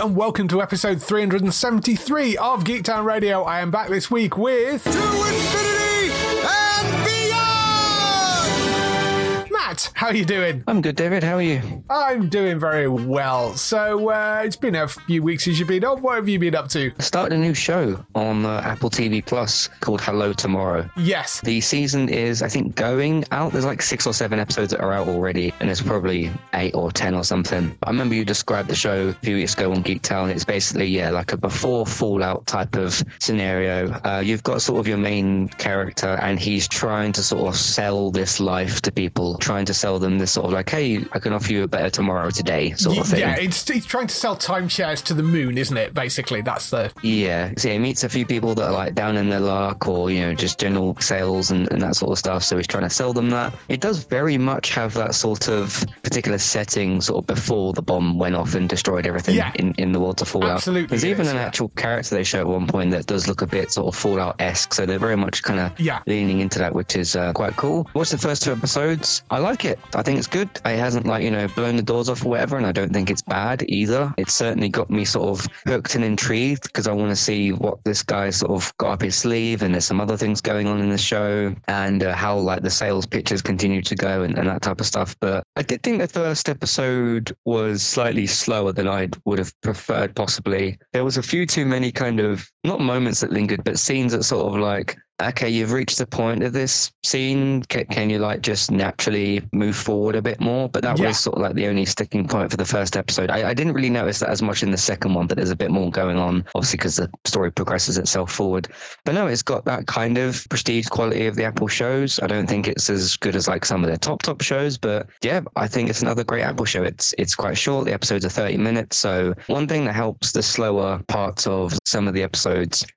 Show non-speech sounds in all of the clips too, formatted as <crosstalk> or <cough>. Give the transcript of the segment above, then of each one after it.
and welcome to episode 373 of Geektown Radio. I am back this week with To infinity and! Matt. How are you doing? I'm good, David. How are you? I'm doing very well. So uh, it's been a few weeks since you've been on. What have you been up to? I started a new show on uh, Apple TV Plus called Hello Tomorrow. Yes. The season is, I think, going out. There's like six or seven episodes that are out already, and there's probably eight or ten or something. I remember you described the show a few weeks ago on Geektown. It's basically, yeah, like a before Fallout type of scenario. Uh, you've got sort of your main character, and he's trying to sort of sell this life to people, trying to sell them this sort of like, hey, I can offer you a better tomorrow today sort of thing. Yeah, it's, it's trying to sell timeshares to the moon, isn't it? Basically, that's the. Yeah, so he meets a few people that are like down in their luck or, you know, just general sales and, and that sort of stuff. So he's trying to sell them that. It does very much have that sort of particular setting sort of before the bomb went off and destroyed everything Yeah. in, in the world to Fallout. Absolutely There's even is, an yeah. actual character they show at one point that does look a bit sort of Fallout esque. So they're very much kind of Yeah. leaning into that, which is uh, quite cool. Watched the first two episodes. I like it. I think it's good. It hasn't like, you know, blown the doors off or whatever. And I don't think it's bad either. It's certainly got me sort of hooked and intrigued because I want to see what this guy sort of got up his sleeve. And there's some other things going on in the show and uh, how like the sales pitches continue to go and, and that type of stuff. But I did think the first episode was slightly slower than I would have preferred, possibly. There was a few too many kind of not moments that lingered, but scenes that sort of like, okay, you've reached the point of this scene. Can, can you like just naturally move forward a bit more? But that Yeah. was sort of like the only sticking point for the first episode. I, I didn't really notice that as much in the second one, but there's a bit more going on, obviously, because the story progresses itself forward. But no, it's got that kind of prestige quality of the Apple shows. I don't think it's as good as like some of their top top shows, but yeah, I think it's another great Apple show. It's it's quite short. The episodes are 30 minutes. So one thing that helps the slower parts of some of the episodes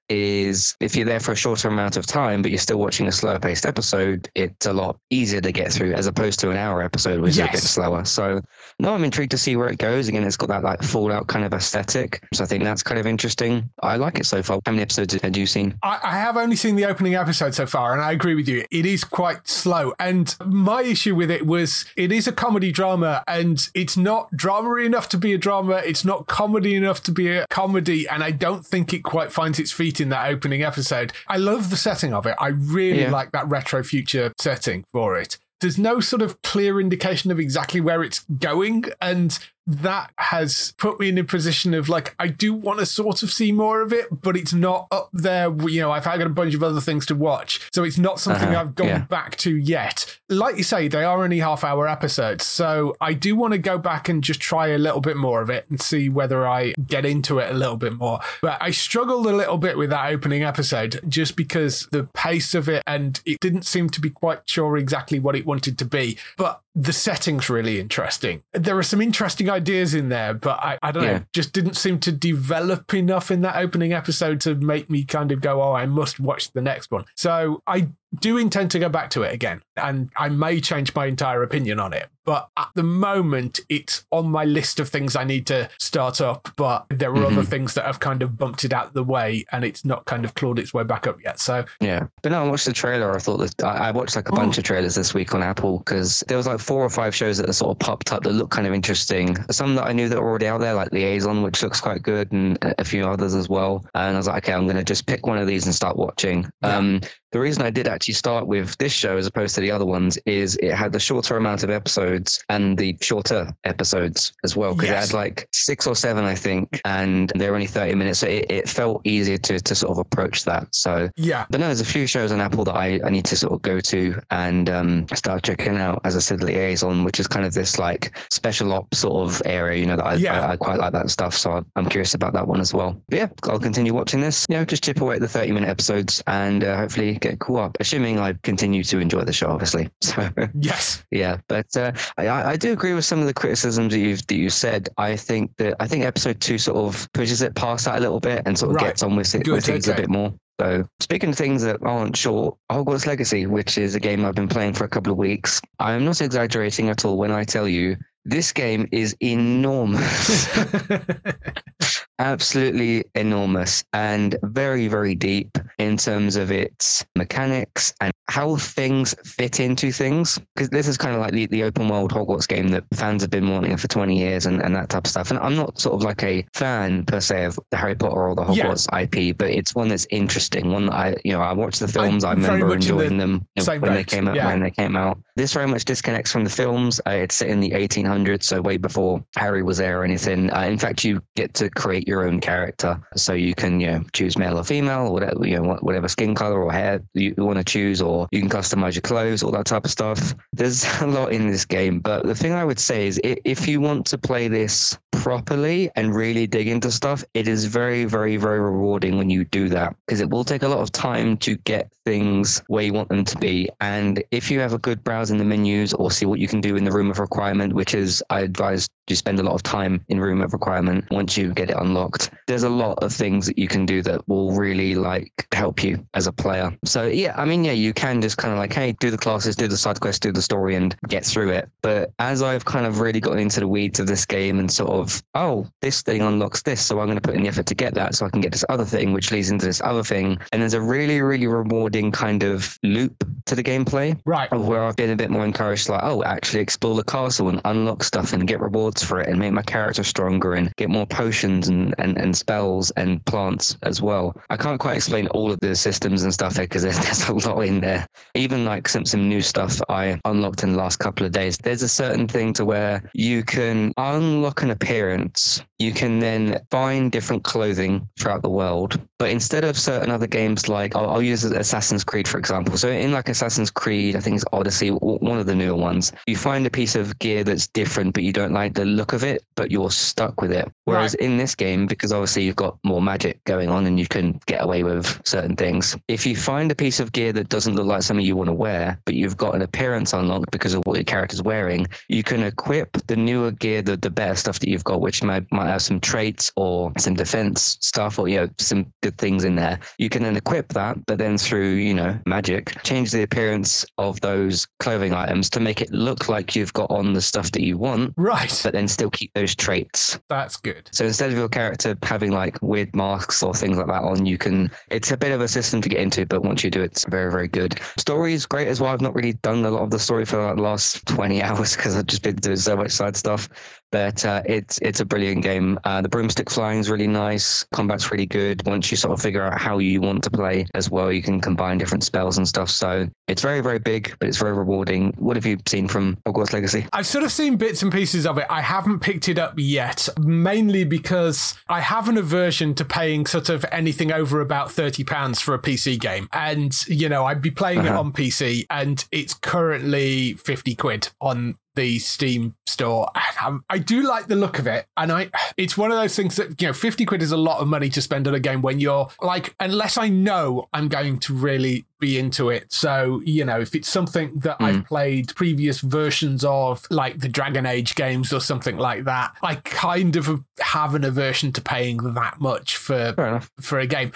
is if you're there for a shorter amount of time, but you're still watching a slower paced episode, it's a lot easier to get through as opposed to an hour episode, which is a bit slower. So no, I'm intrigued to see where it goes. Again, it's got that like Fallout kind of aesthetic. So I think that's kind of interesting. I like it so far. How many episodes have you seen? I, I have only seen the opening episode so far, and I agree with you. It is quite slow. And my issue with it was it is a comedy drama, and it's not drama enough to be a drama. It's not comedy enough to be a comedy. And I don't think it quite finds its feet in that opening episode. I love the setting of it. I really Yeah. like that retro future setting for it. There's no sort of clear indication of exactly where it's going. And that has put me in a position of like, I do want to sort of see more of it, but it's not up there. You know, I've had a bunch of other things to watch. So it's not something Uh-huh, I've gone yeah. back to yet. Like you say, they are only half hour episodes. So I do want to go back and just try a little bit more of it and see whether I get into it a little bit more. But I struggled a little bit with that opening episode just because the pace of it and it didn't seem to be quite sure exactly what it wanted to be. But the setting's really interesting. There are some interesting ideas in there, but I, I don't Yeah. know, just didn't seem to develop enough in that opening episode to make me kind of go, oh, I must watch the next one. So I do intend to go back to it again, and I may change my entire opinion on it. But at the moment, it's on my list of things I need to start up. But there are other things that have kind of bumped it out of the way, and it's not kind of clawed its way back up yet. So Yeah, but no, I watched the trailer. I thought that I watched like a bunch of trailers this week on Apple because there was like four or five shows that sort of popped up that looked kind of interesting. Some that I knew that were already out there, like Liaison, which looks quite good, and a few others as well. And I was like, okay, I'm going to just pick one of these and start watching. Um, the reason I did actually you start with this show as opposed to the other ones is it had the shorter amount of episodes and the shorter episodes as well because Yes. it had like six or seven, I think, and they're only 30 minutes. So it, it felt easier to, to sort of approach that. So Yeah. but no, there's a few shows on Apple that I, I need to sort of go to and um, start checking out. As I said, Liaison, which is kind of this like special ops sort of area, you know, that I, Yeah. I, I quite like that stuff. So I'm curious about that one as well. But yeah, I'll continue watching this. You know, just chip away at the 30 minute episodes and uh, hopefully get caught up, assuming I continue to enjoy the show, obviously. <laughs> So Yes. yeah, but uh, I, I do agree with some of the criticisms that you've that you said. I think that I think episode two sort of pushes it past that a little bit and sort of Right. gets on with it Good, with things okay. a bit more. So speaking of things that aren't short, Hogwarts Legacy, which is a game I've been playing for a couple of weeks, I am not exaggerating at all when I tell you this game is enormous. <laughs> <laughs> absolutely enormous and very very deep in terms of its mechanics and how things fit into things. Because this is kind of like the, the open world hogwarts game that fans have been wanting for 20 years and, and that type of stuff. And i'm not sort of like a fan per se of the harry potter or the Yeah. hogwarts ip but it's one that's interesting one that i you know i watched the films i, very remember in the enjoying them when they came out yeah. when they came out. This very much disconnects from the films. Uh, it's set in the 1800s so way before harry was there or anything. Uh, in fact you get to create your own character. So you can you know choose male or female or whatever you know whatever skin color or hair you want to choose or you can customize your clothes all that type of stuff. There's <laughs> a lot in this game but the thing i would say is if you want to play this properly and really dig into stuff it is very very very rewarding when you do that because it will take a lot of time to get things where you want them to be. And if you have a good browse in the menus or see what you can do in the room of requirement which is i advise you spend a lot of time in room of requirement once you get it unlocked. There's a lot of things that you can do that will really like help you as a player. So yeah i mean yeah you can just kind of like hey do the classes do the side quests do the story and get through it. But as i've kind of really gotten into the weeds of this game and sort of oh this thing unlocks this so i'm going to put in the effort to get that so i can get this other thing which leads into this other thing. And there's a really really rewarding kind of loop to the gameplay Right. of where I've been a bit more encouraged, like, oh, actually explore the castle and unlock stuff and get rewards for it and make my character stronger and get more potions and, and, and spells and plants as well. I can't quite explain all of the systems and stuff there because there's, <laughs> there's a lot in there. Even like some, some new stuff I unlocked in the last couple of days. There's a certain thing to where you can unlock an appearance, you can then find different clothing throughout the world. But instead of certain other games like, I'll, I'll use Assassin's Creed, for example. So in like Assassin's Creed, I think it's Odyssey, one of the newer ones, you find a piece of gear that's different, but you don't like the look of it, but you're stuck with it. Whereas in this game, because obviously you've got more magic going on and you can get away with certain things, if you find a piece of gear that doesn't look like something you want to wear, but you've got an appearance unlocked because of what your character's wearing, you can equip the newer gear, the, the better stuff that you've got, which might, might have some traits or some defense stuff or, you know, some good things in there. You can then equip that, but then through, you know, magic, change the appearance of those clothing items to make it look like you've got on the stuff that you want, Right. but then still keep those traits. That's good. So instead of your character having like weird masks or things like that on, you can. It's a bit of a system to get into, but once you do, it's very very good. Story is great as well. I've not really done a lot of the story for the last twenty <laughs> hours because I've just been doing so much side stuff. But uh, it's it's a brilliant game. Uh, the broomstick flying is really nice. Combat's really good. Once you sort of figure out how you want to play as well, you can combine different spells and stuff. So it's very very big, but it's very rewarding. What have you seen from Hogwarts Legacy? I've sort of seen bits and pieces of it. I haven't picked it up yet, mainly because I have an aversion to paying sort of anything over about £30 for a PC game. And, you know, I'd be playing it Uh-huh. on PC and it's currently 50 quid on the Steam store. And I, I do like the look of it. And I, it's one of those things that, you know, 50 quid is a lot of money to spend on a game when you're like, unless I know I'm going to really be into it. So, you know, if it's something that I've played previous versions of, like the Dragon Age games or something like that, I kind of have an aversion to paying that much for for a game.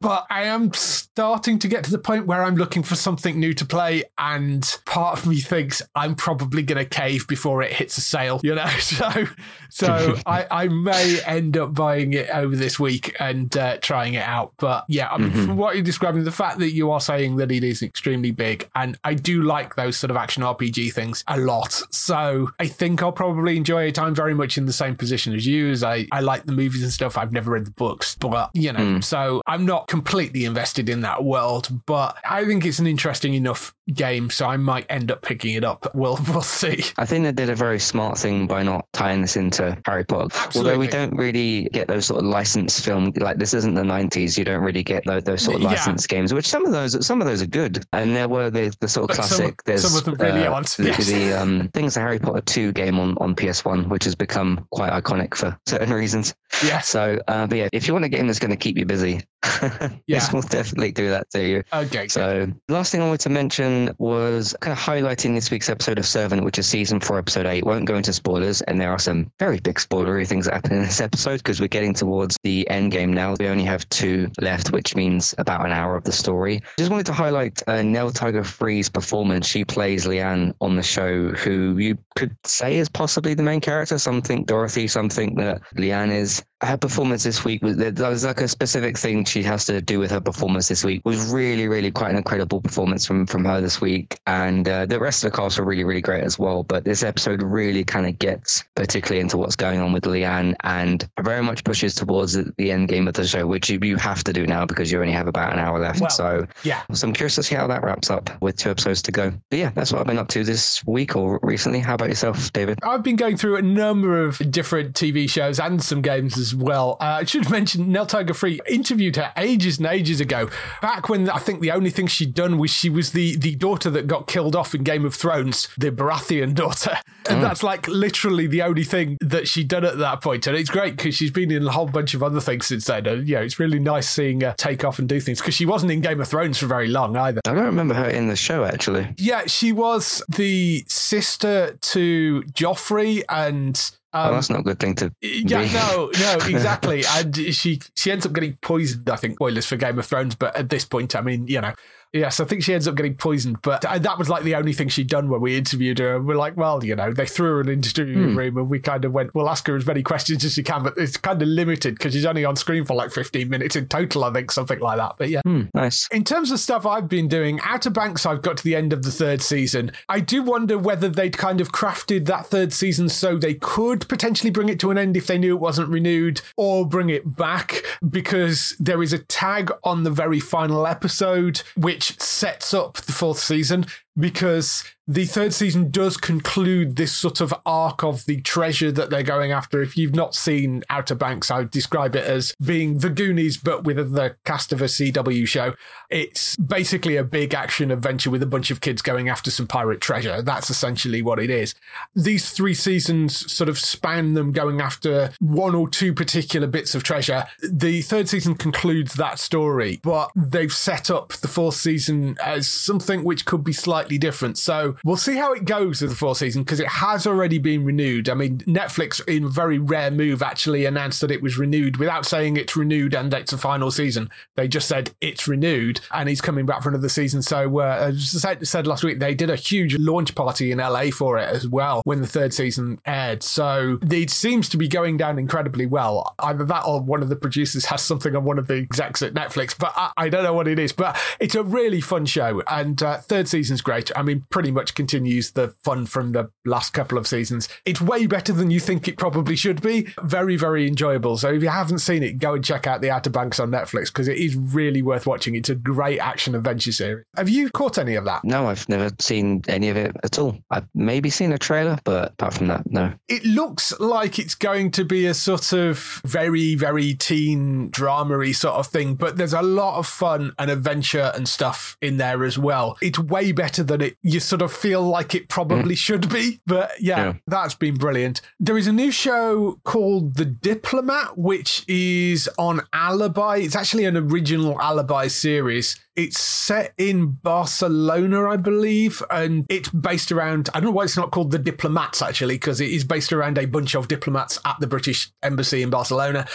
But I am starting to get to the point where I'm looking for something new to play, and part of me thinks I'm probably going to cave before it hits a sale. You know, <laughs> so so <laughs> I, I may end up buying it over this week and uh, trying it out. But yeah, I mean, from what you're describing, the fact that you are saying that it is extremely big. And I do like those sort of action RPG things a lot. So I think I'll probably enjoy it. I'm very much in the same position as you, as I, I like the movies and stuff. I've never read the books, but you know, Mm. so I'm not completely invested in that world, but I think it's an interesting enough game, so I might end up picking it up. We'll <laughs> we'll see. I think they did a very smart thing by not tying this into Harry Potter. Although we don't really get those sort of licensed film like this isn't the nineties. You don't really get those, those sort of Yeah. licensed games, which some of those some of those are good. And there were the, the sort of But some- classic. there's some of them really uh, aren't, The, yes. the um, things the Harry Potter two game on on PS One, which has become quite iconic for <laughs> certain reasons. Yeah. So, uh, but yeah, if you want a game that's going to keep you busy, <laughs> Yeah. this will definitely do that to you. Okay. So, the last thing I wanted to mention was kind of highlighting this week's episode of Servant, which is season four, episode eight. Won't go into spoilers, and there are some very big spoilery things that happen in this episode because we're getting towards the end game now. We only have two left, which means about an hour of the story. Just wanted to highlight uh, Nell Tiger Free's performance. She plays Leanne on the show, who you could say is possibly the main character. Some think Dorothy, some think that Leanne is. Her performance this week was there was like a specific thing she has to do with her performance this week was really really quite an incredible performance from from her this week and uh, the rest of the cast were really really great as well but this episode really kind of gets particularly into what's going on with Leanne and very much pushes towards the, the end game of the show which you, you have to do now because you only have about an hour left Well, so yeah. so I'm curious to see how that wraps up with two episodes to go. But yeah that's what I've been up to this week or recently. How about yourself David? I've been going through a number of different TV shows and some games as well. Uh, I should mention Nell Tiger Free interviewed her ages and ages ago, back when I think the only thing she'd done was she was the, the daughter that got killed off in Game of Thrones, the Baratheon daughter. <laughs> And that's like literally the only thing that she'd done at that point. And it's great because she's been in a whole bunch of other things since then. And, you know, it's really nice seeing her take off and do things because she wasn't in Game of Thrones for very long either. I don't remember her in the show actually Yeah, she was the sister to Joffrey and. Oh Um, that's not a good thing to yeah, be. no, <laughs> no, exactly. and she she ends up getting poisoned. I think spoilers for Game of Thrones, but at this point, I mean, you know, yes, I think she ends up getting poisoned. But that was like the only thing she'd done when we interviewed her. And we're like, well, you know, they threw her in an interview room, and we kind of went, we'll ask her as many questions as she can, but it's kind of limited because she's only on screen for like fifteen minutes in total. I think something like that. But yeah. Hmm, nice In terms of stuff I've been doing, Outer Banks, I've got to the end of the third season. I do wonder whether they'd kind of crafted that third season so they could potentially bring it to an end if they knew it wasn't renewed, or bring it back because there is a tag on the very final episode which sets up the fourth season. Because the third season does conclude this sort of arc of the treasure that they're going after. If you've not seen Outer Banks, I would describe it as being the Goonies, but with the cast of a CW show. It's basically a big action adventure with a bunch of kids going after some pirate treasure. That's essentially what it is. These three seasons sort of span them going after one or two particular bits of treasure. The third season concludes that story, but they've set up the fourth season as something which could be slightly different. So we'll see how it goes with the fourth season because it has already been renewed. I mean, Netflix, in a very rare move, actually announced that it was renewed without saying it's renewed and it's a final season. They just said it's renewed and he's coming back for another season. So, uh, as I said, last week, they did a huge launch party in LA for it as well when the third season aired. So it seems to be going down incredibly well. Either that or one of the producers has something on one of the execs at Netflix, but I, I don't know what it is. But it's a really fun show, and uh, third season's great. I mean, pretty much continues the fun from the last couple of seasons. It's way better than you think it probably should be. Very, very enjoyable. So if you haven't seen it, go and check out The Outer Banks on Netflix because it is really worth watching. It's a great action adventure series. Have you caught any of that? No, I've never seen any of it at all. I've maybe seen a trailer, but apart from that, no. It looks like it's going to be a sort of very, very teen dramery sort of thing, but there's a lot of fun and adventure and stuff in there as well. It's way better than it you sort of feel like it probably mm. should be. But yeah, Yeah. that's been brilliant. There is a new show called The Diplomat, which is on Alibi. It's actually an original Alibi series. It's set in Barcelona, I believe, and it's based around. I don't know why it's not called The Diplomats, actually, because it is based around a bunch of diplomats at the British Embassy in Barcelona.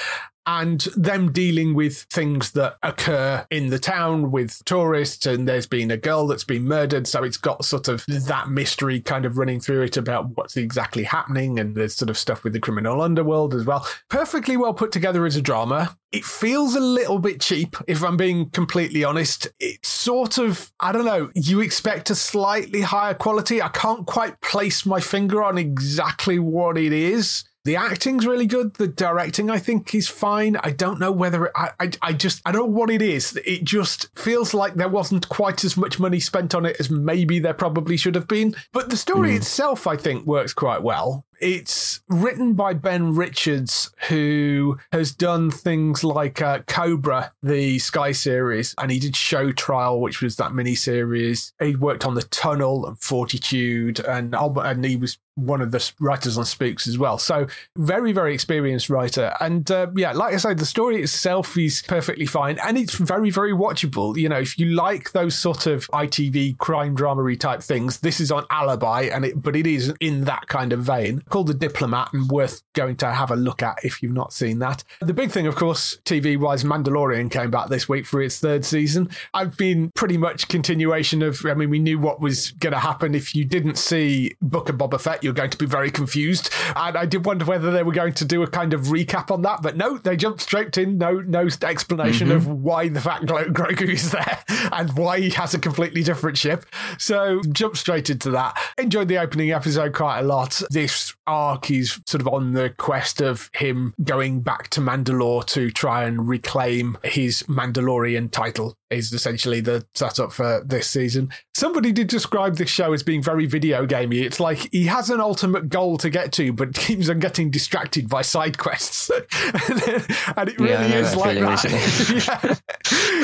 And them dealing with things that occur in the town with tourists and there's been a girl that's been murdered so it's got sort of that mystery kind of running through it about what's exactly happening and there's sort of stuff with the criminal underworld as well. Perfectly well put together as a drama. It feels a little bit cheap if i'm being completely honest. It's sort of i don't know you expect a slightly higher quality. I can't quite place my finger on exactly what it is the acting's really good. The directing, I think, is fine. I don't know whether it, I, I, I just, I don't know what it is. It just feels like there wasn't quite as much money spent on it as maybe there probably should have been. But the story mm. itself, I think, works quite well. It's written by Ben Richards, who has done things like uh, Cobra, the Sky series, and he did Show Trial, which was that mini series. He worked on The Tunnel and Fortitude, and Albert, and he was one of the writers on Spooks as well. So very, very experienced writer. And uh, yeah, like I said, the story itself is perfectly fine, and it's very, very watchable. You know, if you like those sort of ITV crime dramery type things, this is on Alibi, and it but it is in that kind of vein called The Diplomat and worth going to have a look at if you've not seen that. The big thing, of course, TV wise, Mandalorian came back this week for its third season. I've been pretty much continuation of, I mean, we knew what was going to happen. If you didn't see Book of Boba Fett, you're going to be very confused. And I did wonder whether they were going to do a kind of recap on that, but no, they jumped straight in. No, no explanation mm-hmm. of why the fat Grogu is there <laughs> and why he has a completely different ship. So jump straight into that. Enjoyed the opening episode quite a lot. This arc is sort of on the quest of him going back to Mandalore to try and reclaim his Mandalorian title is essentially the setup for this season. Somebody did describe this show as being very video gamey. It's like he has an ultimate goal to get to, but <laughs> keeps on getting distracted by side quests. <laughs> and it really <laughs> yeah, is like that.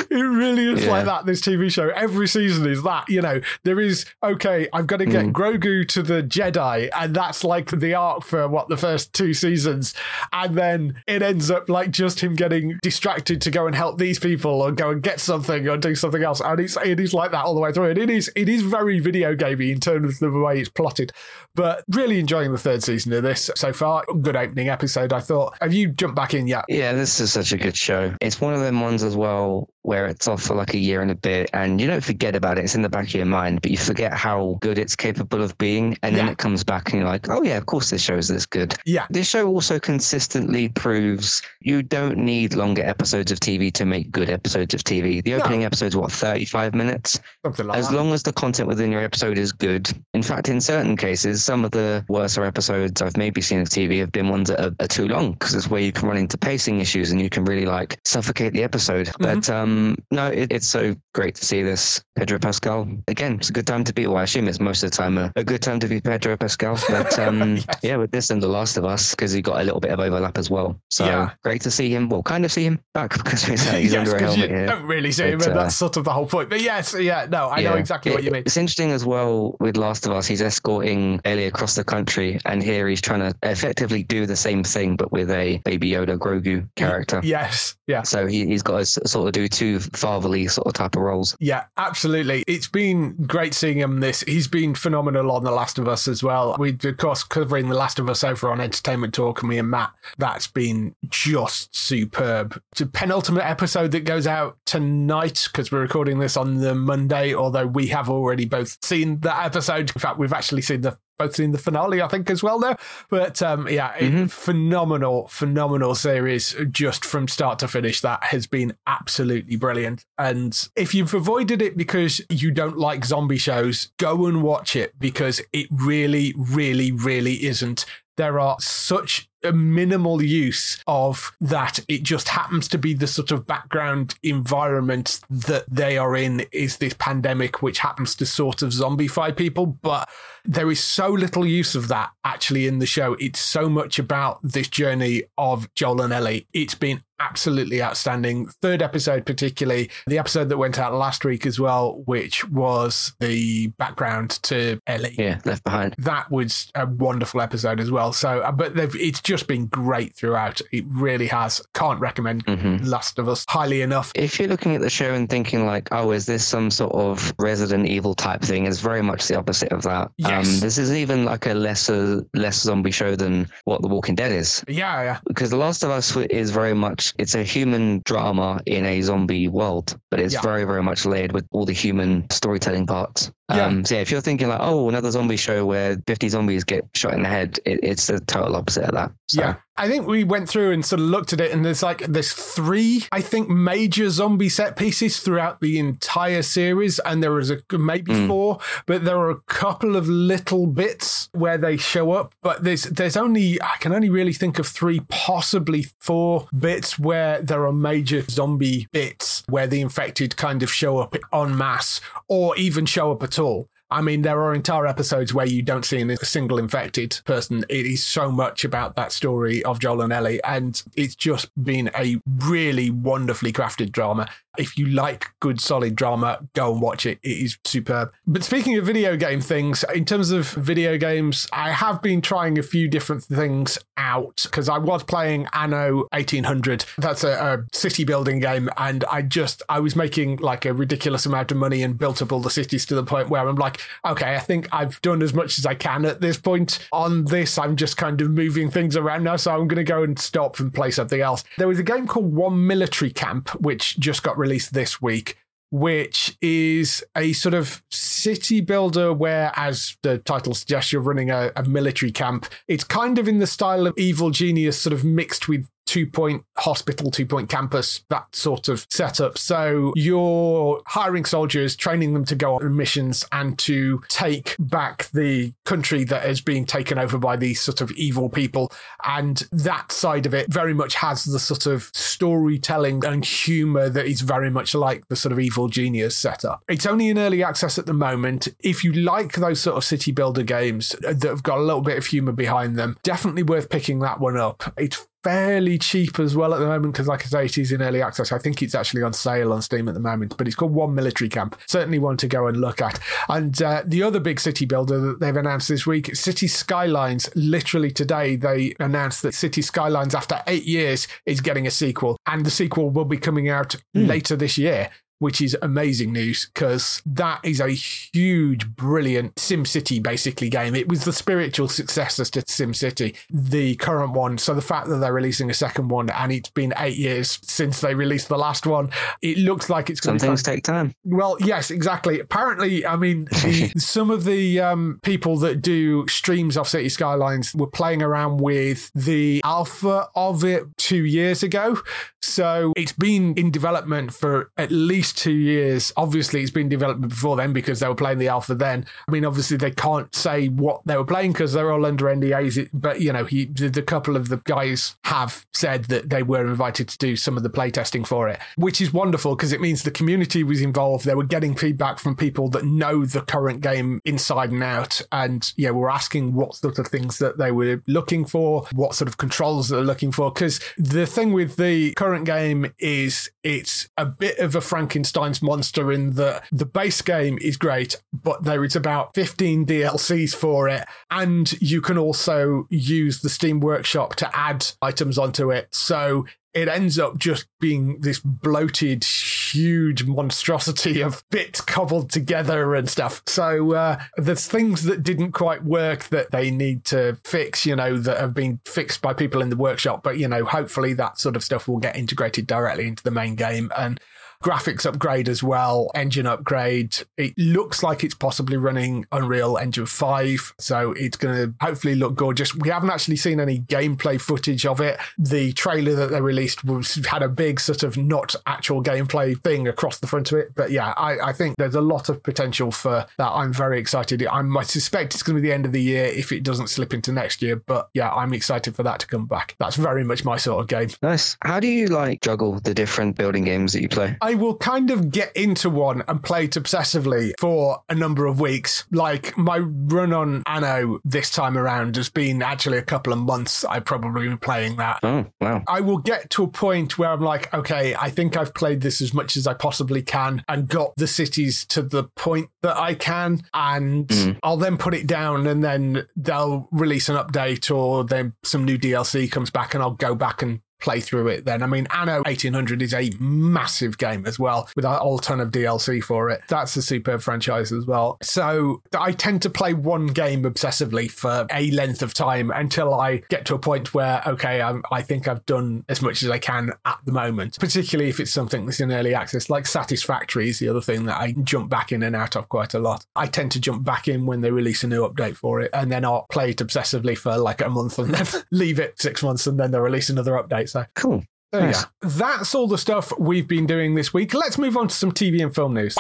Yeah. It really is yeah. like that, this TV show. Every season is that, you know, there is, okay, I've got to get mm. Grogu to the Jedi, and that's like the arc for what the first two seasons. And then it ends up like just him getting distracted to go and help these people or go and get something or do something else. And it's it is like that all the way through. And it is it is very video gamey in terms of the way it's plotted. But really enjoying the third season of this so far. Good opening episode, I thought. Have you jumped back in yet? Yeah, this is such a good show. It's one of them ones as well where it's off for like a year and a bit and you don't forget about it. It's in the back of your mind, but you forget how good it's capable of being. And then yeah. it comes back and you're like, oh, yeah, of course this show is this good. Yeah. This show also consistently proves you don't need longer episodes of TV to make good episodes of TV. The opening no. episode's what, 35 minutes? Something like as that. long as the content within your episode is good. In fact, in certain cases, some of the worser episodes I've maybe seen of TV have been ones that are, are too long because it's where you can run into pacing issues and you can really like suffocate the episode. Mm-hmm. But um, no, it, it's so great to see this. Pedro Pascal. Again, it's a good time to be. Well, I assume it's most of the time a, a good time to be Pedro Pascal. <laughs> But um, yes. yeah, with this and The Last of Us, because he got a little bit of overlap as well. So yeah. great to see him. Well, kind of see him back <laughs> because he's yes, under a helmet here. Don't really see but, him, uh, that's sort of the whole point. But yes, yeah, no, I yeah, know exactly it, what you mean. It's interesting as well with Last of Us. He's escorting Ellie across the country, and here he's trying to effectively do the same thing, but with a Baby Yoda Grogu character. Yes, yeah. So he, has got to sort of do two fatherly sort of type of roles. Yeah, absolutely. It's been great seeing him this. He's been phenomenal on The Last of Us as well. We, of course, covering The Last of Us over on Entertainment Talk, and me and Matt, that's been just superb. It's a penultimate episode that goes out tonight because we're recording this on the Monday, although we have already both seen that episode. In fact, we've actually seen the both seen the finale, I think, as well now. But um, yeah, mm-hmm. phenomenal, phenomenal series just from start to finish. That has been absolutely brilliant. And if you've avoided it because you don't like zombie shows, go and watch it because it really, really, really isn't. There are such a minimal use of that. It just happens to be the sort of background environment that they are in is this pandemic, which happens to sort of zombify people. But there is so little use of that actually in the show. It's so much about this journey of Joel and Ellie. It's been absolutely outstanding. Third episode, particularly the episode that went out last week as well, which was the background to Ellie. Yeah, left behind. That was a wonderful episode as well. So, uh, but it's just been great throughout. It really has. Can't recommend mm-hmm. Last of Us highly enough. If you're looking at the show and thinking like, oh, is this some sort of Resident Evil type thing? It's very much the opposite of that. Yes. Um, this is even like a lesser, less zombie show than what The Walking Dead is. Yeah, yeah. Because The Last of Us is very much much it's a human drama in a zombie world, but it's Yeah. very, very much layered with all the human storytelling parts. Yeah. Um, so yeah, if you're thinking like, oh, another zombie show where 50 zombies get shot in the head, it, it's the total opposite of that. So, Yeah. I think we went through and sort of looked at it, and there's like there's three, I think, major zombie set pieces throughout the entire series, and there is a maybe Mm. four, but there are a couple of little bits where they show up. But there's there's only I can only really think of three, possibly four bits where there are major zombie bits where the infected kind of show up en masse, or even show up at all. I mean, there are entire episodes where you don't see a single infected person. It is so much about that story of Joel and Ellie, and it's just been a really wonderfully crafted drama. If you like good, solid drama, go and watch it. It is superb. But speaking of video game things, in terms of video games, I have been trying a few different things out because I was playing Anno 1800. That's a, a city building game, and I just I was making like a ridiculous amount of money and built up all the cities to the point where I'm like, okay, I think I've done as much as I can at this point. On this, I'm just kind of moving things around now, so I'm going to go and stop and play something else. There was a game called One Military Camp, which just got released this week. Which is a sort of city builder where, as the title suggests, you're running a, a military camp. It's kind of in the style of Evil Genius, sort of mixed with two point hospital, two point campus, that sort of setup. So you're hiring soldiers, training them to go on missions and to take back the country that is being taken over by these sort of evil people. And that side of it very much has the sort of storytelling and humor that is very much like the sort of evil genius setup. It's only in early access at the moment. If you like those sort of city builder games that have got a little bit of humor behind them, definitely worth picking that one up. It's fairly cheap as well at the moment because, like I say, it is in early access. I think it's actually on sale on Steam at the moment, but it's called One Military Camp. Certainly one to go and look at. And uh, the other big city builder that they've announced this week, City Skylines. Literally today, they announced that City Skylines, after eight years, is getting a sequel, and the sequel will be coming out later this year which is amazing news because that is a huge, brilliant SimCity basically game. It was the spiritual successor to SimCity, the current one. So the fact that they're releasing a second one and it's been eight years since they released the last one, it looks like it's going to things take time. Well, yes, exactly. Apparently, I mean, the, <laughs> some of the um, people that do streams of City Skylines were playing around with the alpha of it two years ago. So it's been in development for at least two years. Obviously, it's been developed before then because they were playing the alpha then. I mean, obviously, they can't say what they were playing because they're all under NDAs. But, you know, he, the, couple of the guys have said that they were invited to do some of the playtesting for it, which is wonderful because it means the community was involved. They were getting feedback from people that know the current game inside and out. And, yeah, we're asking what sort of things that they were looking for, what sort of controls they're looking for. Because the thing with the current game is it's a bit of a Frankenstein's monster in that the base game is great, but there is about 15 DLCs for it. And you can also use the Steam Workshop to add items onto it. So it ends up just being this bloated, huge monstrosity of bits cobbled together and stuff. So uh, there's things that didn't quite work that they need to fix, you know, that have been fixed by people in the workshop. But, you know, hopefully that sort of stuff will get integrated directly into the main game. And graphics upgrade as well, engine upgrade. It looks like it's possibly running Unreal Engine 5, so it's going to hopefully look gorgeous. We haven't actually seen any gameplay footage of it. The trailer that they released was had a big sort of not actual gameplay thing across the front of it. But yeah, I, I think there's a lot of potential for that. I'm very excited. I suspect it's going to be the end of the year if it doesn't slip into next year. But yeah, I'm excited for that to come back. That's very much my sort of game. Nice. How do you like juggle the different building games that you play? I will kind of get into one and play it obsessively for a number of weeks. Like my run on Anno this time around has been actually a couple of months. I've probably been playing that. Oh, wow. I will get to a point where I'm like, okay, I think I've played this as much as I possibly can and got the cities to the point that I can. And hmm. I'll then put it down and then they'll release an update or then some new DLC comes back and I'll go back and play through it then. I mean, Anno 1800 is a massive game as well with a whole ton of DLC for it. That's a superb franchise as well. So I tend to play one game obsessively for a length of time until I get to a point where, okay, I'm, I think I've done as much as I can at the moment, particularly if it's something that's in early access, like Satisfactory is the other thing that I jump back in and out of quite a lot. I tend to jump back in when they release a new update for it, and then I'll play it obsessively for like a month and then <laughs> leave it six months and then they'll release another update. So Cool. there Nice. you go. That's all the stuff we've been doing this week. Let's move on to some TV and film news.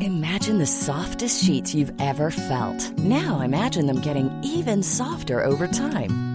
Imagine the softest sheets you've ever felt. Now imagine them getting even softer over time.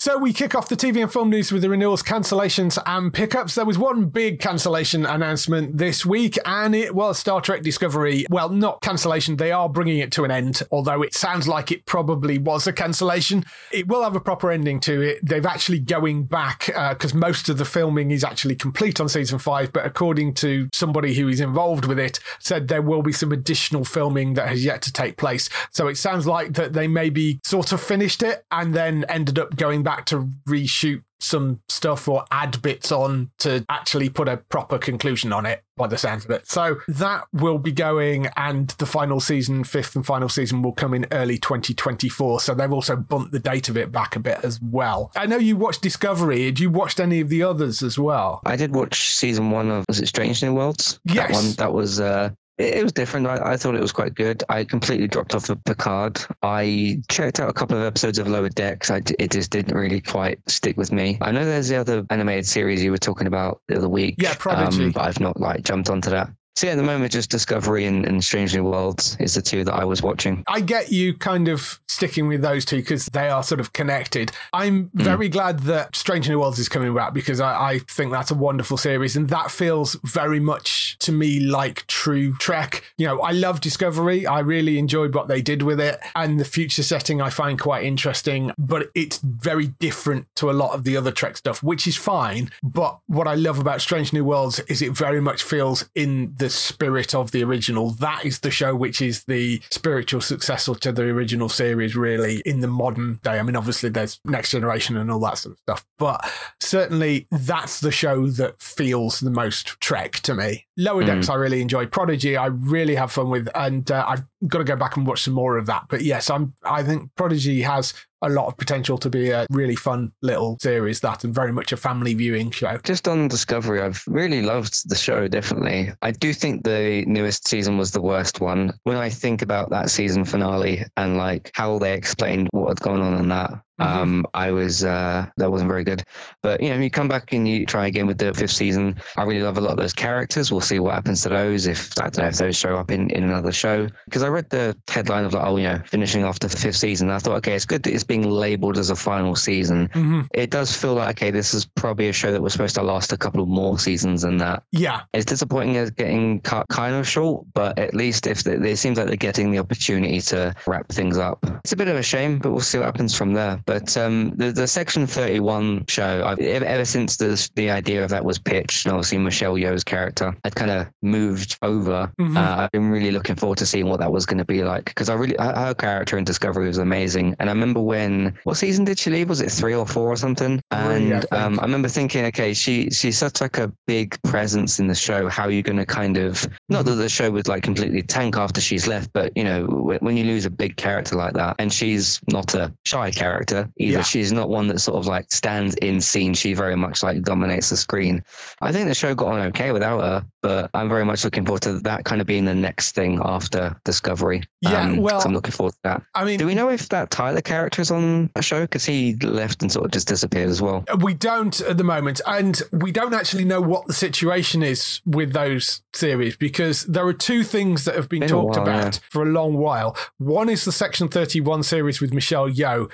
So we kick off the TV and film news with the renewals, cancellations, and pickups. There was one big cancellation announcement this week, and it was Star Trek Discovery. Well, not cancellation, they are bringing it to an end, although it sounds like it probably was a cancellation. It will have a proper ending to it. They've actually going back, uh, because most of the filming is actually complete on season five, but according to somebody who is involved with it, said there will be some additional filming that has yet to take place. So it sounds like that they maybe sort of finished it and then ended up going back to reshoot some stuff or add bits on to actually put a proper conclusion on it by the sounds of it. So that will be going and the final season, fifth and final season will come in early 2024. So they've also bumped the date of it back a bit as well. I know you watched Discovery. Had you watched any of the others as well? I did watch season one of was it Strange New Worlds? That Yes. one that was uh it, it was different. I, I thought it was quite good. I completely dropped off of Picard. I checked out a couple of episodes of Lower Decks. I it just didn't really quite stick with me. I know there's the other animated series you were talking about the other week. Yeah, Prodigy. Um, but I've not like jumped onto that. So yeah, at the moment, just Discovery and, and Strange New Worlds is the two that I was watching. I get you kind of sticking with those two because they are sort of connected. I'm hmm. very glad that Strange New Worlds is coming back because I, I think that's a wonderful series and that feels very much to me like true Trek. You know, I love Discovery. I really enjoyed what they did with it and the future setting I find quite interesting, but it's very different to a lot of the other Trek stuff, which is fine. But what I love about Strange New Worlds is it very much feels in the spirit of the original. That is the show which is the spiritual successor to the original series, really, in the modern day. I mean, obviously, there's Next Generation and all that sort of stuff, but certainly that's the show that feels the most Trek to me. Lower Decks, I really enjoy. Prodigy, I really have fun with, and uh, I've got to go back and watch some more of that. But yes, I'm. I think Prodigy has a lot of potential to be a really fun little series that and very much a family viewing show. Just on Discovery, I've really loved the show, definitely. I do think the newest season was the worst one. When I think about that season finale and like how they explained what had gone on in that, um, I was, uh, that wasn't very good. But, you know, you come back and you try again with the fifth season. I really love a lot of those characters. We'll see what happens to those if, I don't know, if those show up in, in another show. Because I read the headline of like, oh, you know, finishing off the fifth season. I thought, okay, it's good that it's being labeled as a final season. Mm-hmm. It does feel like, okay, this is probably a show that was supposed to last a couple of more seasons than that. Yeah, It's disappointing as getting cut kind of short, but at least if they, it seems like they're getting the opportunity to wrap things up. It's a bit of a shame, but we'll see what happens from there. But um, the, the Section 31 show, I've, ever, ever since the, the idea of that was pitched, and obviously Michelle Yeoh's character had kind of moved over, Mhm. uh, I've been really looking forward to seeing what that was going to be like because I really, her, her character in Discovery was amazing. And I remember when, what season did she leave? Was it three or four or something? Three, I And um, I remember thinking, okay, she she's such like a big presence in the show. How are you going to kind of not that the show would like completely tank after she's left, but you know, when you lose a big character like that, and she's not a shy character, either. Yeah. She's not one that sort of like stands in scene. She very much like dominates the screen. I think the show got on okay without her, but I'm very much looking forward to that kind of being the next thing after Discovery. Yeah, Um, well, I'm looking forward to that. I mean, Do we know if that Tyler character is on a show? Because he left and sort of just disappeared as well. We don't at the moment, and we don't actually know what the situation is with those series because there are two things that have been Been talked while, about yeah. for a long while. One is the Section 31 series with Michelle Yeoh.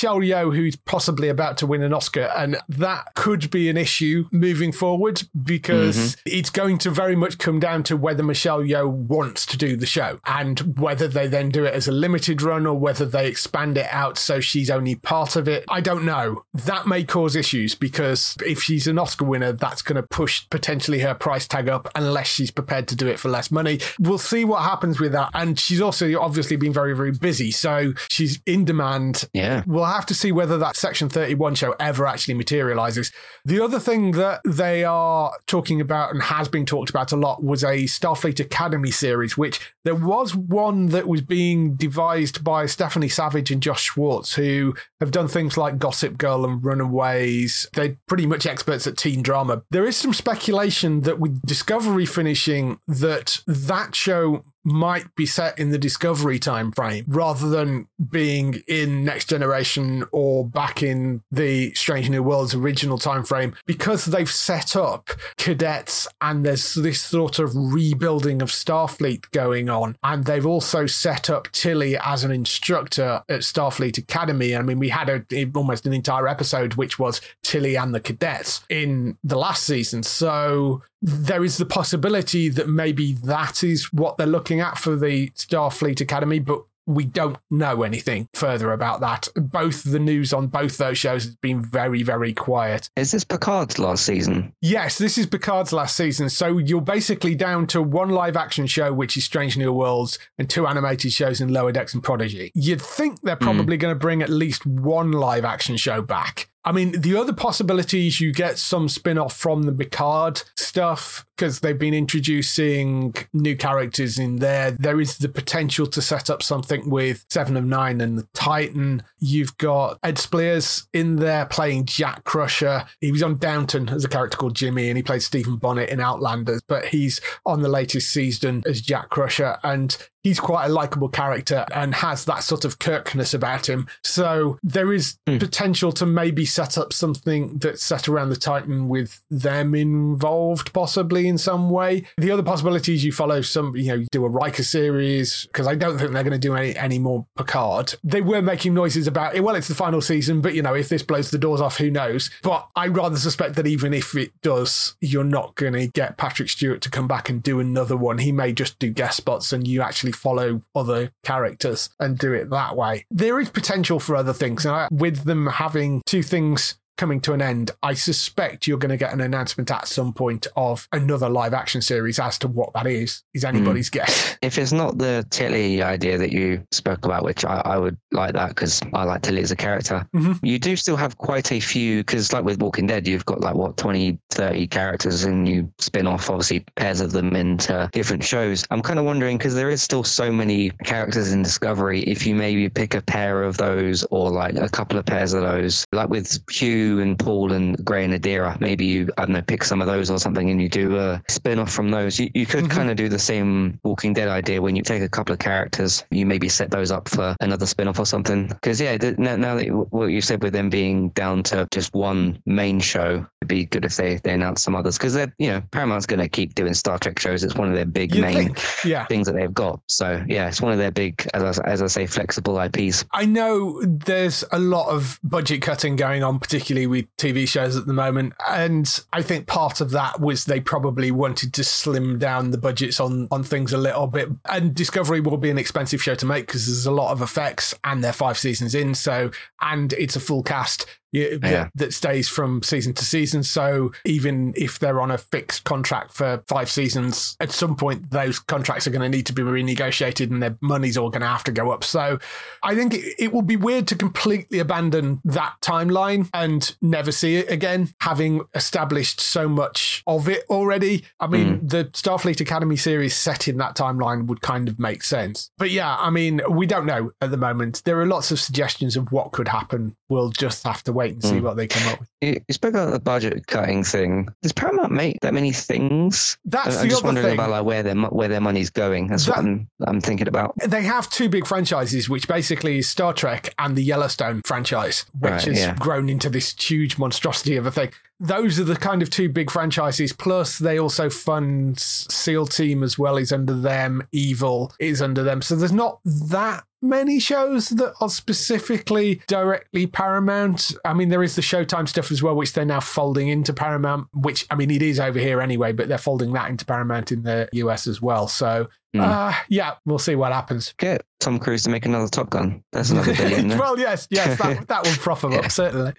Michelle Yeoh, who's possibly about to win an Oscar, and that could be an issue moving forward because Mm-hmm. it's going to very much come down to whether Michelle Yeoh wants to do the show and whether they then do it as a limited run or whether they expand it out so she's only part of it. I don't know. That may cause issues because if she's an Oscar winner, that's going to push potentially her price tag up unless she's prepared to do it for less money. We'll see what happens with that. And she's also obviously been very, very busy. So she's in demand. Yeah. We'll have to see whether that Section 31 show ever actually materializes. The other thing that they are talking about and has been talked about a lot was a Starfleet Academy series, which there was one that was being devised by Stephanie Savage and Josh Schwartz, who have done things like Gossip Girl and Runaways. They're pretty much experts at teen drama. There is some speculation that with Discovery finishing, that that show might be set in the discovery time frame rather than being in next generation or back in the strange new worlds original time frame because they've set up cadets and there's this sort of rebuilding of starfleet going on and they've also set up tilly as an instructor at starfleet academy. I mean we had a, almost an entire episode which was tilly and the cadets in the last season. So there is the possibility that maybe that is what they're looking at for the Starfleet Academy, but we don't know anything further about that. Both the news on both those shows has been very, very quiet. Is this Picard's last season? Yes, this is Picard's last season, so you're basically down to one live action show, which is Strange New Worlds, and two animated shows in Lower Decks and Prodigy. You'd think they're hmm. probably going to bring at least one live action show back. I mean, the other possibilities you get some spin off from the Picard stuff because they've been introducing new characters in there. There is the potential to set up something with Seven of Nine and the Titan. You've got Ed Speleers in there playing Jack Crusher. He was on Downton as a character called Jimmy and he played Stephen Bonnet in Outlanders, but he's on the latest season as Jack Crusher. And he's quite a likable character and has that sort of Kirkness about him. So there is hmm. potential to maybe set up something that's set around the Titan with them involved, possibly in some way. The other possibility is you follow some, you know, you do a Riker series because I don't think they're going to do any any more Picard. They were making noises about it. Well, it's the final season, but you know, if this blows the doors off, who knows? But I rather suspect that even if it does, you're not going to get Patrick Stewart to come back and do another one. He may just do guest spots and you actually follow other characters and do it that way. There is potential for other things. And I, with them having two things coming to an end, I suspect you're going to get an announcement at some point of another live action series as to what that is, is anybody's guess. If it's not the Tilly idea that you spoke about, which I, I would like that because I like Tilly as a character, Mhm. you do still have quite a few, because like with Walking Dead, you've got like what, 20, 30 characters and you spin off obviously pairs of them into different shows. I'm kind of wondering because there is still so many characters in Discovery, if you maybe pick a pair of those or like a couple of pairs of those, like with Hugh and Paul and Gray and Adira, maybe you, I don't know, pick some of those or something and you do a spin off from those. You, you could mm-hmm. kind of do the same Walking Dead idea when you take a couple of characters, you maybe set those up for another spin off or something. Because, yeah, th- now, now that you- what you said with them being down to just one main show, it'd be good if they, they announce some others. Because, they're, you know, Paramount's going to keep doing Star Trek shows. It's one of their big You'd main yeah. things that they've got. So, yeah, it's one of their big, as I, as I say, flexible IPs. I know there's a lot of budget cutting going on, particularly with TV shows at the moment. And I think part of that was they probably wanted to slim down the budgets on, on things a little bit. And Discovery will be an expensive show to make because there's a lot of effects and they're five seasons in. So, and it's a full cast. Yeah. that, that stays from season to season. So even if they're on a fixed contract for five seasons, at some point those contracts are going to need to be renegotiated and their money's all going to have to go up. So I think it, it will be weird to completely abandon that timeline and never see it again, having established so much of it already. I mean, mm. the Starfleet Academy series set in that timeline would kind of make sense. But yeah, I mean, we don't know at the moment. There are lots of suggestions of what could happen. We'll just have to wait and see Mm. what they come up with. You, you spoke about the budget cutting thing. Does Paramount make that many things? That's I'm the just other wondering thing. about like where their where their money's going. That's That- what I'm I'm thinking about. They have two big franchises, which basically is Star Trek and the Yellowstone franchise, which Right, has yeah. grown into this huge monstrosity of a thing. Those are the kind of two big franchises. Plus, they also fund SEAL Team as well, is under them. Evil is under them. So there's not that many shows that are specifically directly Paramount. I mean, there is the Showtime stuff as well, which they're now folding into Paramount, which, I mean, it is over here anyway, but they're folding that into Paramount in the US as well. So, Hmm. uh, yeah, we'll see what happens. Get Tom Cruise to make another Top Gun. That's another billion. <laughs> well, yes, yes, that, <laughs> that will prop them up, certainly.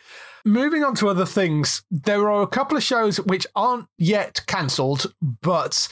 Moving on to other things, there are a couple of shows which aren't yet cancelled, but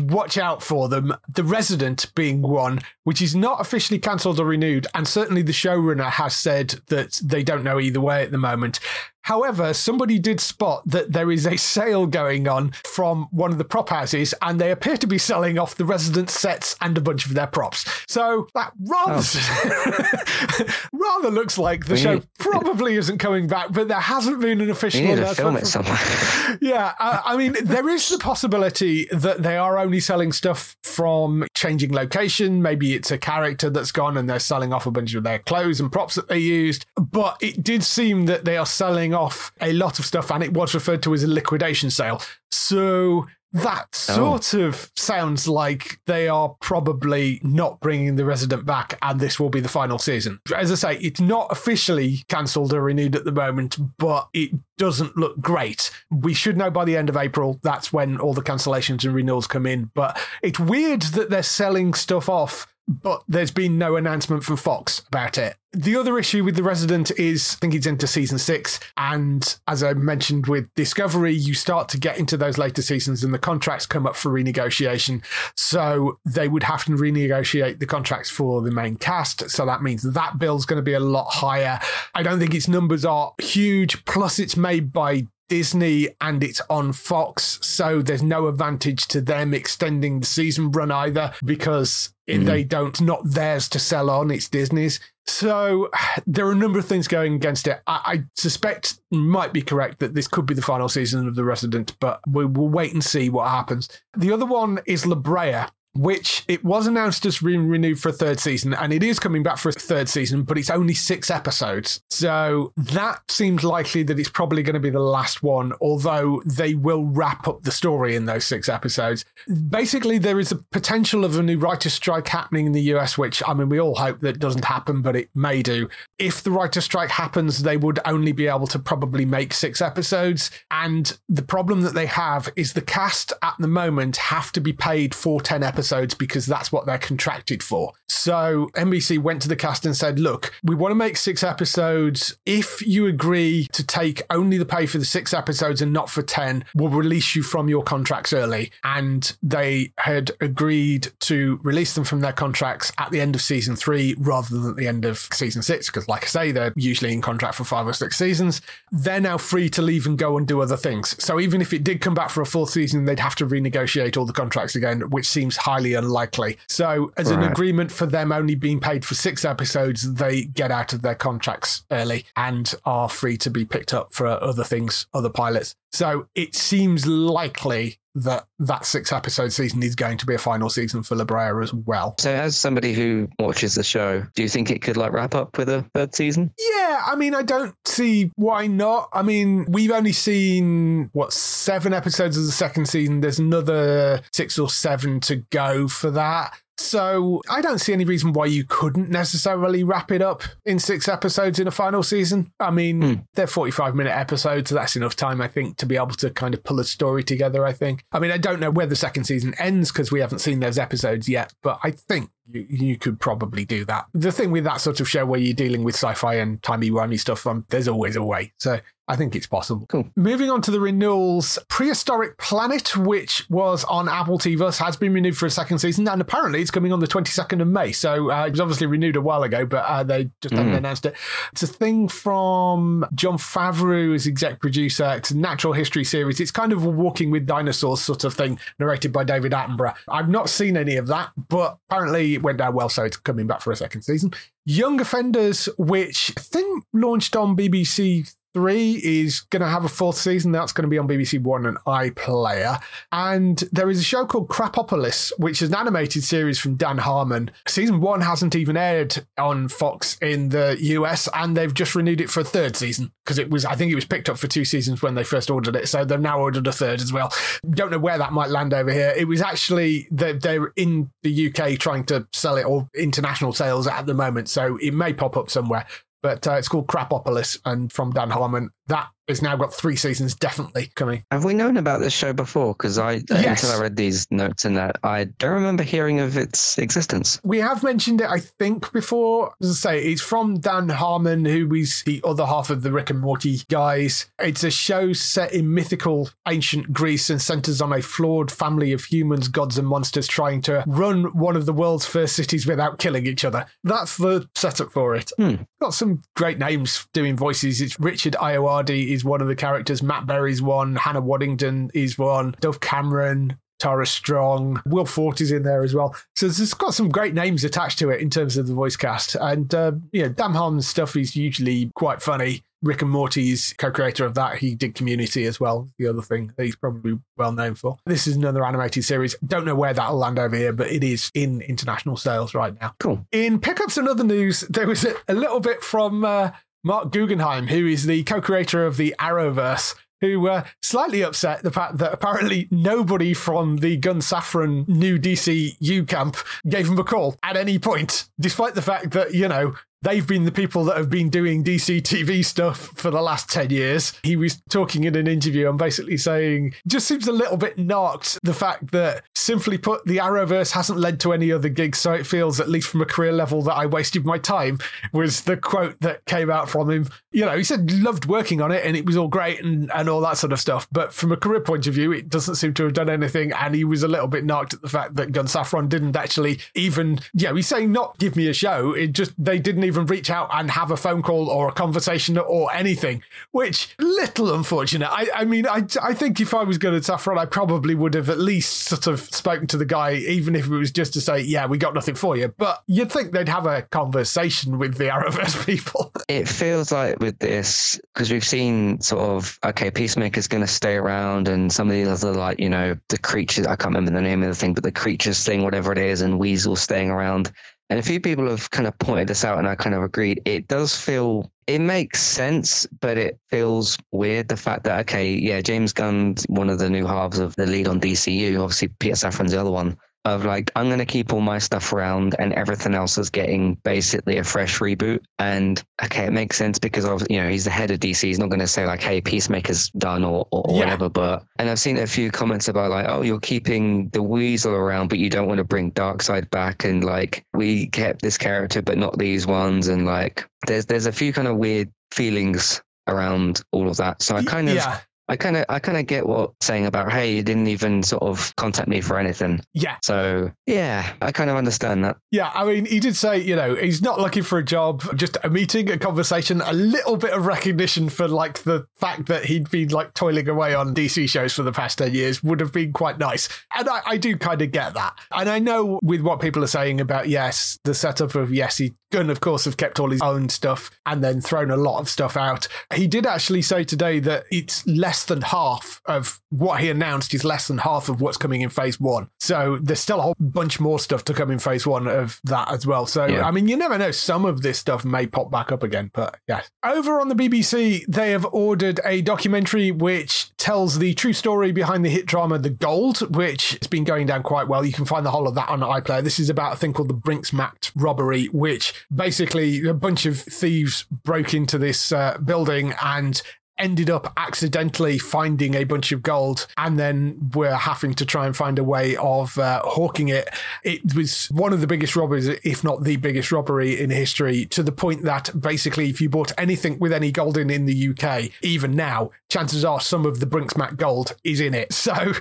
watch out for them. The Resident being one, which is not officially cancelled or renewed, and certainly the showrunner has said that they don't know either way at the moment. However, somebody did spot that there is a sale going on from one of the prop houses, and they appear to be selling off the Resident sets and a bunch of their props. So that rather, oh. <laughs> rather looks like the We show need- probably isn't coming back, but there hasn't been an official You need to announcement film it somewhere. <laughs> yeah, I, I mean, there is the possibility that they are only selling stuff from changing location. Maybe it's a character that's gone and they're selling off a bunch of their clothes and props that they used. But it did seem that they are selling off a lot of stuff and it was referred to as a liquidation sale. So that oh. sort of sounds like they are probably not bringing the resident back and this will be the final season. As I say, it's not officially cancelled or renewed at the moment, but it doesn't look great. We should know by the end of April. That's when all the cancellations and renewals come in. But it's weird that they're selling stuff off, but there's been no announcement from Fox about it. The other issue with The Resident is I think it's into season six. And as I mentioned with Discovery, you start to get into those later seasons and the contracts come up for renegotiation. So they would have to renegotiate the contracts for the main cast. So that means that bill's going to be a lot higher. I don't think its numbers are huge. Plus, it's made by Disney and it's on Fox, so there's no advantage to them extending the season run either because Mm-hmm. they don't not theirs to sell on, it's Disney's. So <sighs> there are a number of things going against it. I, I suspect might be correct that this could be the final season of The Resident, but we will wait and see what happens. The other one is La Brea which it was announced as being renewed for a third season, and it is coming back for a third season, but it's only six episodes. So that seems likely that it's probably going to be the last one, although they will wrap up the story in those six episodes. Basically, there is a potential of a new writer's strike happening in the US, which I mean, we all hope that doesn't happen, but it may do. If the writer's strike happens, they would only be able to probably make six episodes. And the problem that they have is the cast at the moment have to be paid for 10 episodes because that's what they're contracted for. So NBC went to the cast and said, look, we want to make six episodes. If you agree to take only the pay for the six episodes and not for 10, we'll release you from your contracts early. And they had agreed to release them from their contracts at the end of season three rather than at the end of season six, because like I say, they're usually in contract for five or six seasons. They're now free to leave and go and do other things. So even if it did come back for a fourth season, they'd have to renegotiate all the contracts again, which seems highly unlikely. So as an agreement for them only being paid for six episodes, they get out of their contracts early and are free to be picked up for other things, other pilots. So it seems likely that that six episode season is going to be a final season for La Brea as well. So, as somebody who watches the show, do you think it could like wrap up with a third season? Yeah, I mean, I don't see why not. I mean, we've only seen, what, seven episodes of the second season. There's another six or seven to go for that. So I don't see any reason why you couldn't necessarily wrap it up in six episodes in a final season. I mean, Hmm. they're 45 minute episodes. So that's enough time, I think, to be able to kind of pull a story together, I think. I mean, I don't know where the second season ends because we haven't seen those episodes yet, but I think you, you could probably do that. The thing with that sort of show where you're dealing with sci-fi and timey-wimey stuff, um, there's always a way. So I think it's possible. Cool. Moving on to the renewals, Prehistoric Planet, which was on Apple TV has been renewed for a second season, and apparently it's coming on the 22nd of May. So uh, it was obviously renewed a while ago, but uh, they just haven't announced it. It's a thing from Jon Favreau as exec producer. It's a natural history series. It's kind of a walking with dinosaurs sort of thing, narrated by David Attenborough. I've not seen any of that, but apparently it went down well, so it's coming back for a second season. Young Offenders, which I think launched on BBC Three is going to have a fourth season. That's going to be on BBC One and iPlayer. And there is a show called Krapopolis, which is an animated series from Dan Harmon. Season one hasn't even aired on Fox in the US, and they've just renewed it for a third season because it was, I think it was picked up for two seasons when they first ordered it. So they've now ordered a third as well. Don't know where that might land over here. It was actually, they're, they're in the UK trying to sell it or international sales at the moment. So it may pop up somewhere but uh, it's called Krapopolis and from Dan Harmon. That has now got three seasons definitely coming. Have we known about this show before? Because I, Yes. until I read these notes and that, I don't remember hearing of its existence. We have mentioned it, I think, before. As I say, it's from Dan Harmon, who is the other half of the Rick and Morty guys. It's a show set in mythical ancient Greece and centers on a flawed family of humans, gods, and monsters trying to run one of the world's first cities without killing each other. That's the setup for it. Hmm. Got some great names doing voices. It's Richard Ayoade is one of the characters. Matt Berry's one. Hannah Waddingham is one. Dove Cameron. Tara Strong, Will Forte is in there as well. So it's got some great names attached to it in terms of the voice cast. And, uh, you know, Dan Harmon's stuff is usually quite funny. Rick and Morty's co-creator of that. He did Community as well. The other thing that he's probably well known for. This is another animated series. Don't know where that'll land over here, but it is in international sales right now. Cool. In pickups and other news, there was a, a little bit from uh, Marc Guggenheim, who is the co-creator of the Arrowverse, who were slightly upset the fact that apparently nobody from the Gunn Safran new DCU camp gave him a call at any point, despite the fact that, you know, They've been the people that have been doing DC TV stuff for the last 10 years. He was talking in an interview and basically saying, just seems a little bit knocked the fact that, simply put, the Arrowverse hasn't led to any other gigs, so it feels, at least from a career level, that I wasted my time, was the quote that came out from him. You know, he said loved working on it and it was all great and, and all that sort of stuff. But from a career point of view, it doesn't seem to have done anything. And he was a little bit knocked at the fact that Gunn Safran didn't actually even, you know, he's saying not give me a show. It just, they didn't even reach out and have a phone call or a conversation or anything, which little unfortunate. I, I mean, I, I think if I was going to Safran, I probably would have at least sort of spoken to the guy, even if it was just to say, yeah, we got nothing for you. But you'd think they'd have a conversation with the <laughs> Arrowverse people. It feels like with this, because we've seen sort of, okay, Peacemaker's going to stay around, and some of the other, like, you know, the creatures, I can't remember the name of the thing, but the creatures thing, whatever it is, and Weasel staying around. And a few people have kind of pointed this out, and I kind of agreed. It does feel, it makes sense, but it feels weird. The fact that, okay, yeah, James Gunn's one of the new halves of the lead on DCU. Obviously, Peter Safran's the other one. Of like, I'm going to keep all my stuff around, and everything else is getting basically a fresh reboot. And okay, it makes sense because of you know he's the head of DC. He's not going to say like, "Hey, Peacemaker's done" or, or Yeah. whatever. But and I've seen a few comments about like, "Oh, you're keeping the Weasel around, but you don't want to bring Darkseid back," and like, we kept this character, but not these ones. And like, there's there's a few kind of weird feelings around all of that. So I kind of yeah, I kind of I kind of get what saying about hey you didn't even sort of contact me for anything. yeah. So yeah, I kind of understand that. Yeah, I mean, he did say, you know, he's not looking for a job, just a meeting, a conversation, a little bit of recognition for like the fact that he'd been like toiling away on DC shows for the past 10 years would have been quite nice. And I, I do kind of get that. And I know with what people are saying about, yes, the setup of, yes, he Gunn, of course, have kept all his own stuff and then thrown a lot of stuff out. He did actually say today that it's less than half of what he announced is less than half of what's coming in phase one. So there's still a whole bunch more stuff to come in phase one of that as well. So, Yeah. I mean, you never know. Some of this stuff may pop back up again, but yeah. Over on the BBC, they have ordered a documentary which tells the true story behind the hit drama The Gold, which has been going down quite well. You can find the whole of that on iPlayer. This is about a thing called the Brink's-Mat robbery, which basically a bunch of thieves broke into this uh, building and ended up accidentally finding a bunch of gold and then were having to try and find a way of uh, hawking it. It was one of the biggest robberies, if not the biggest robbery in history, to the point that basically, if you bought anything with any gold in in the UK, even now, chances are some of the Brinks Brink's-Mat gold is in it. <laughs> So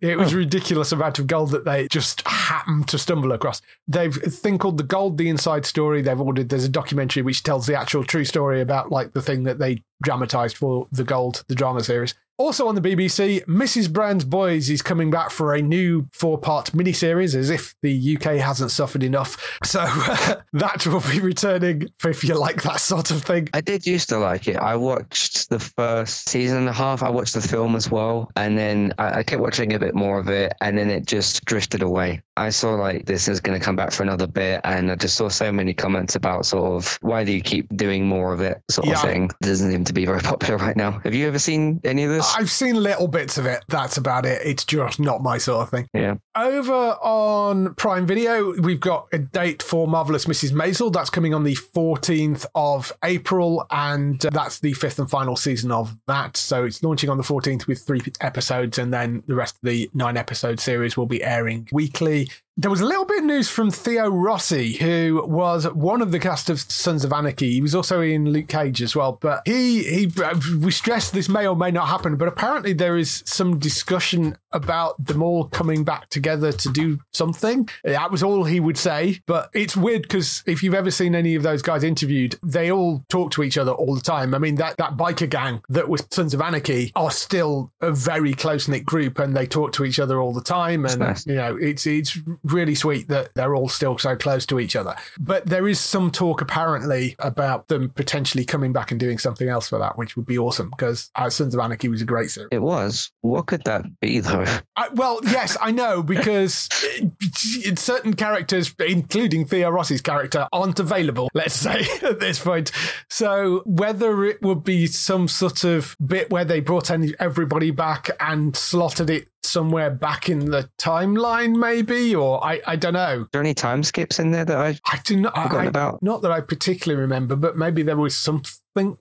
it was ridiculous amount of gold that they just happened to stumble across. They've a thing called the Gold, the Inside Story. They've ordered. There's a documentary which tells the actual true story about like the thing that they dramatized for the Gold, the drama series. Also on the BBC, Mrs. Brown's Boys is coming back for a new four part miniseries, as if the UK hasn't suffered enough. So <laughs> that will be returning if you like that sort of thing. I did used to like it. I watched the first season and a half. I watched the film as well. And then I, I kept watching a bit more of it. And then it just drifted away. I saw like this is going to come back for another bit. And I just saw so many comments about sort of why do you keep doing more of it sort Yeah. of thing. It doesn't seem to be very <laughs> popular right now. Have you ever seen any of this? I've seen little bits of it. That's about it. It's just not my sort of thing. yeah. Over on Prime Video, we've got a date for Marvelous Mrs. Maisel. That's coming on the 14th of April, and uh, that's the fifth and final season of that. So it's launching on the 14th with three episodes, and then the rest of the nine episode series will be airing weekly. There was a little bit of news from Theo Rossi, who was one of the cast of Sons of Anarchy. He was also in Luke Cage as well. But he, he, we stress this may or may not happen, but apparently there is some discussion about them all coming back together to do something. That was all he would say. But it's weird because if you've ever seen any of those guys interviewed, they all talk to each other all the time. I mean, that, that biker gang that was Sons of Anarchy are still a very close knit group and they talk to each other all the time. And, nice. you know, it's, it's really sweet that they're all still so close to each other. But there is some talk apparently about them potentially coming back and doing something else for that, which would be awesome because uh, Sons of Anarchy was a great series. It was. What could that be though? I, well, yes, I know <laughs> because uh, it, certain characters, including Theo Rossi's character, aren't available. Let's say <laughs> at this point. So whether it would be some sort of bit where they brought any, everybody back and slotted it somewhere back in the timeline, maybe, or I, I don't know. Are there any time skips in there that I I do not. I, about. Not that I particularly remember, but maybe there was something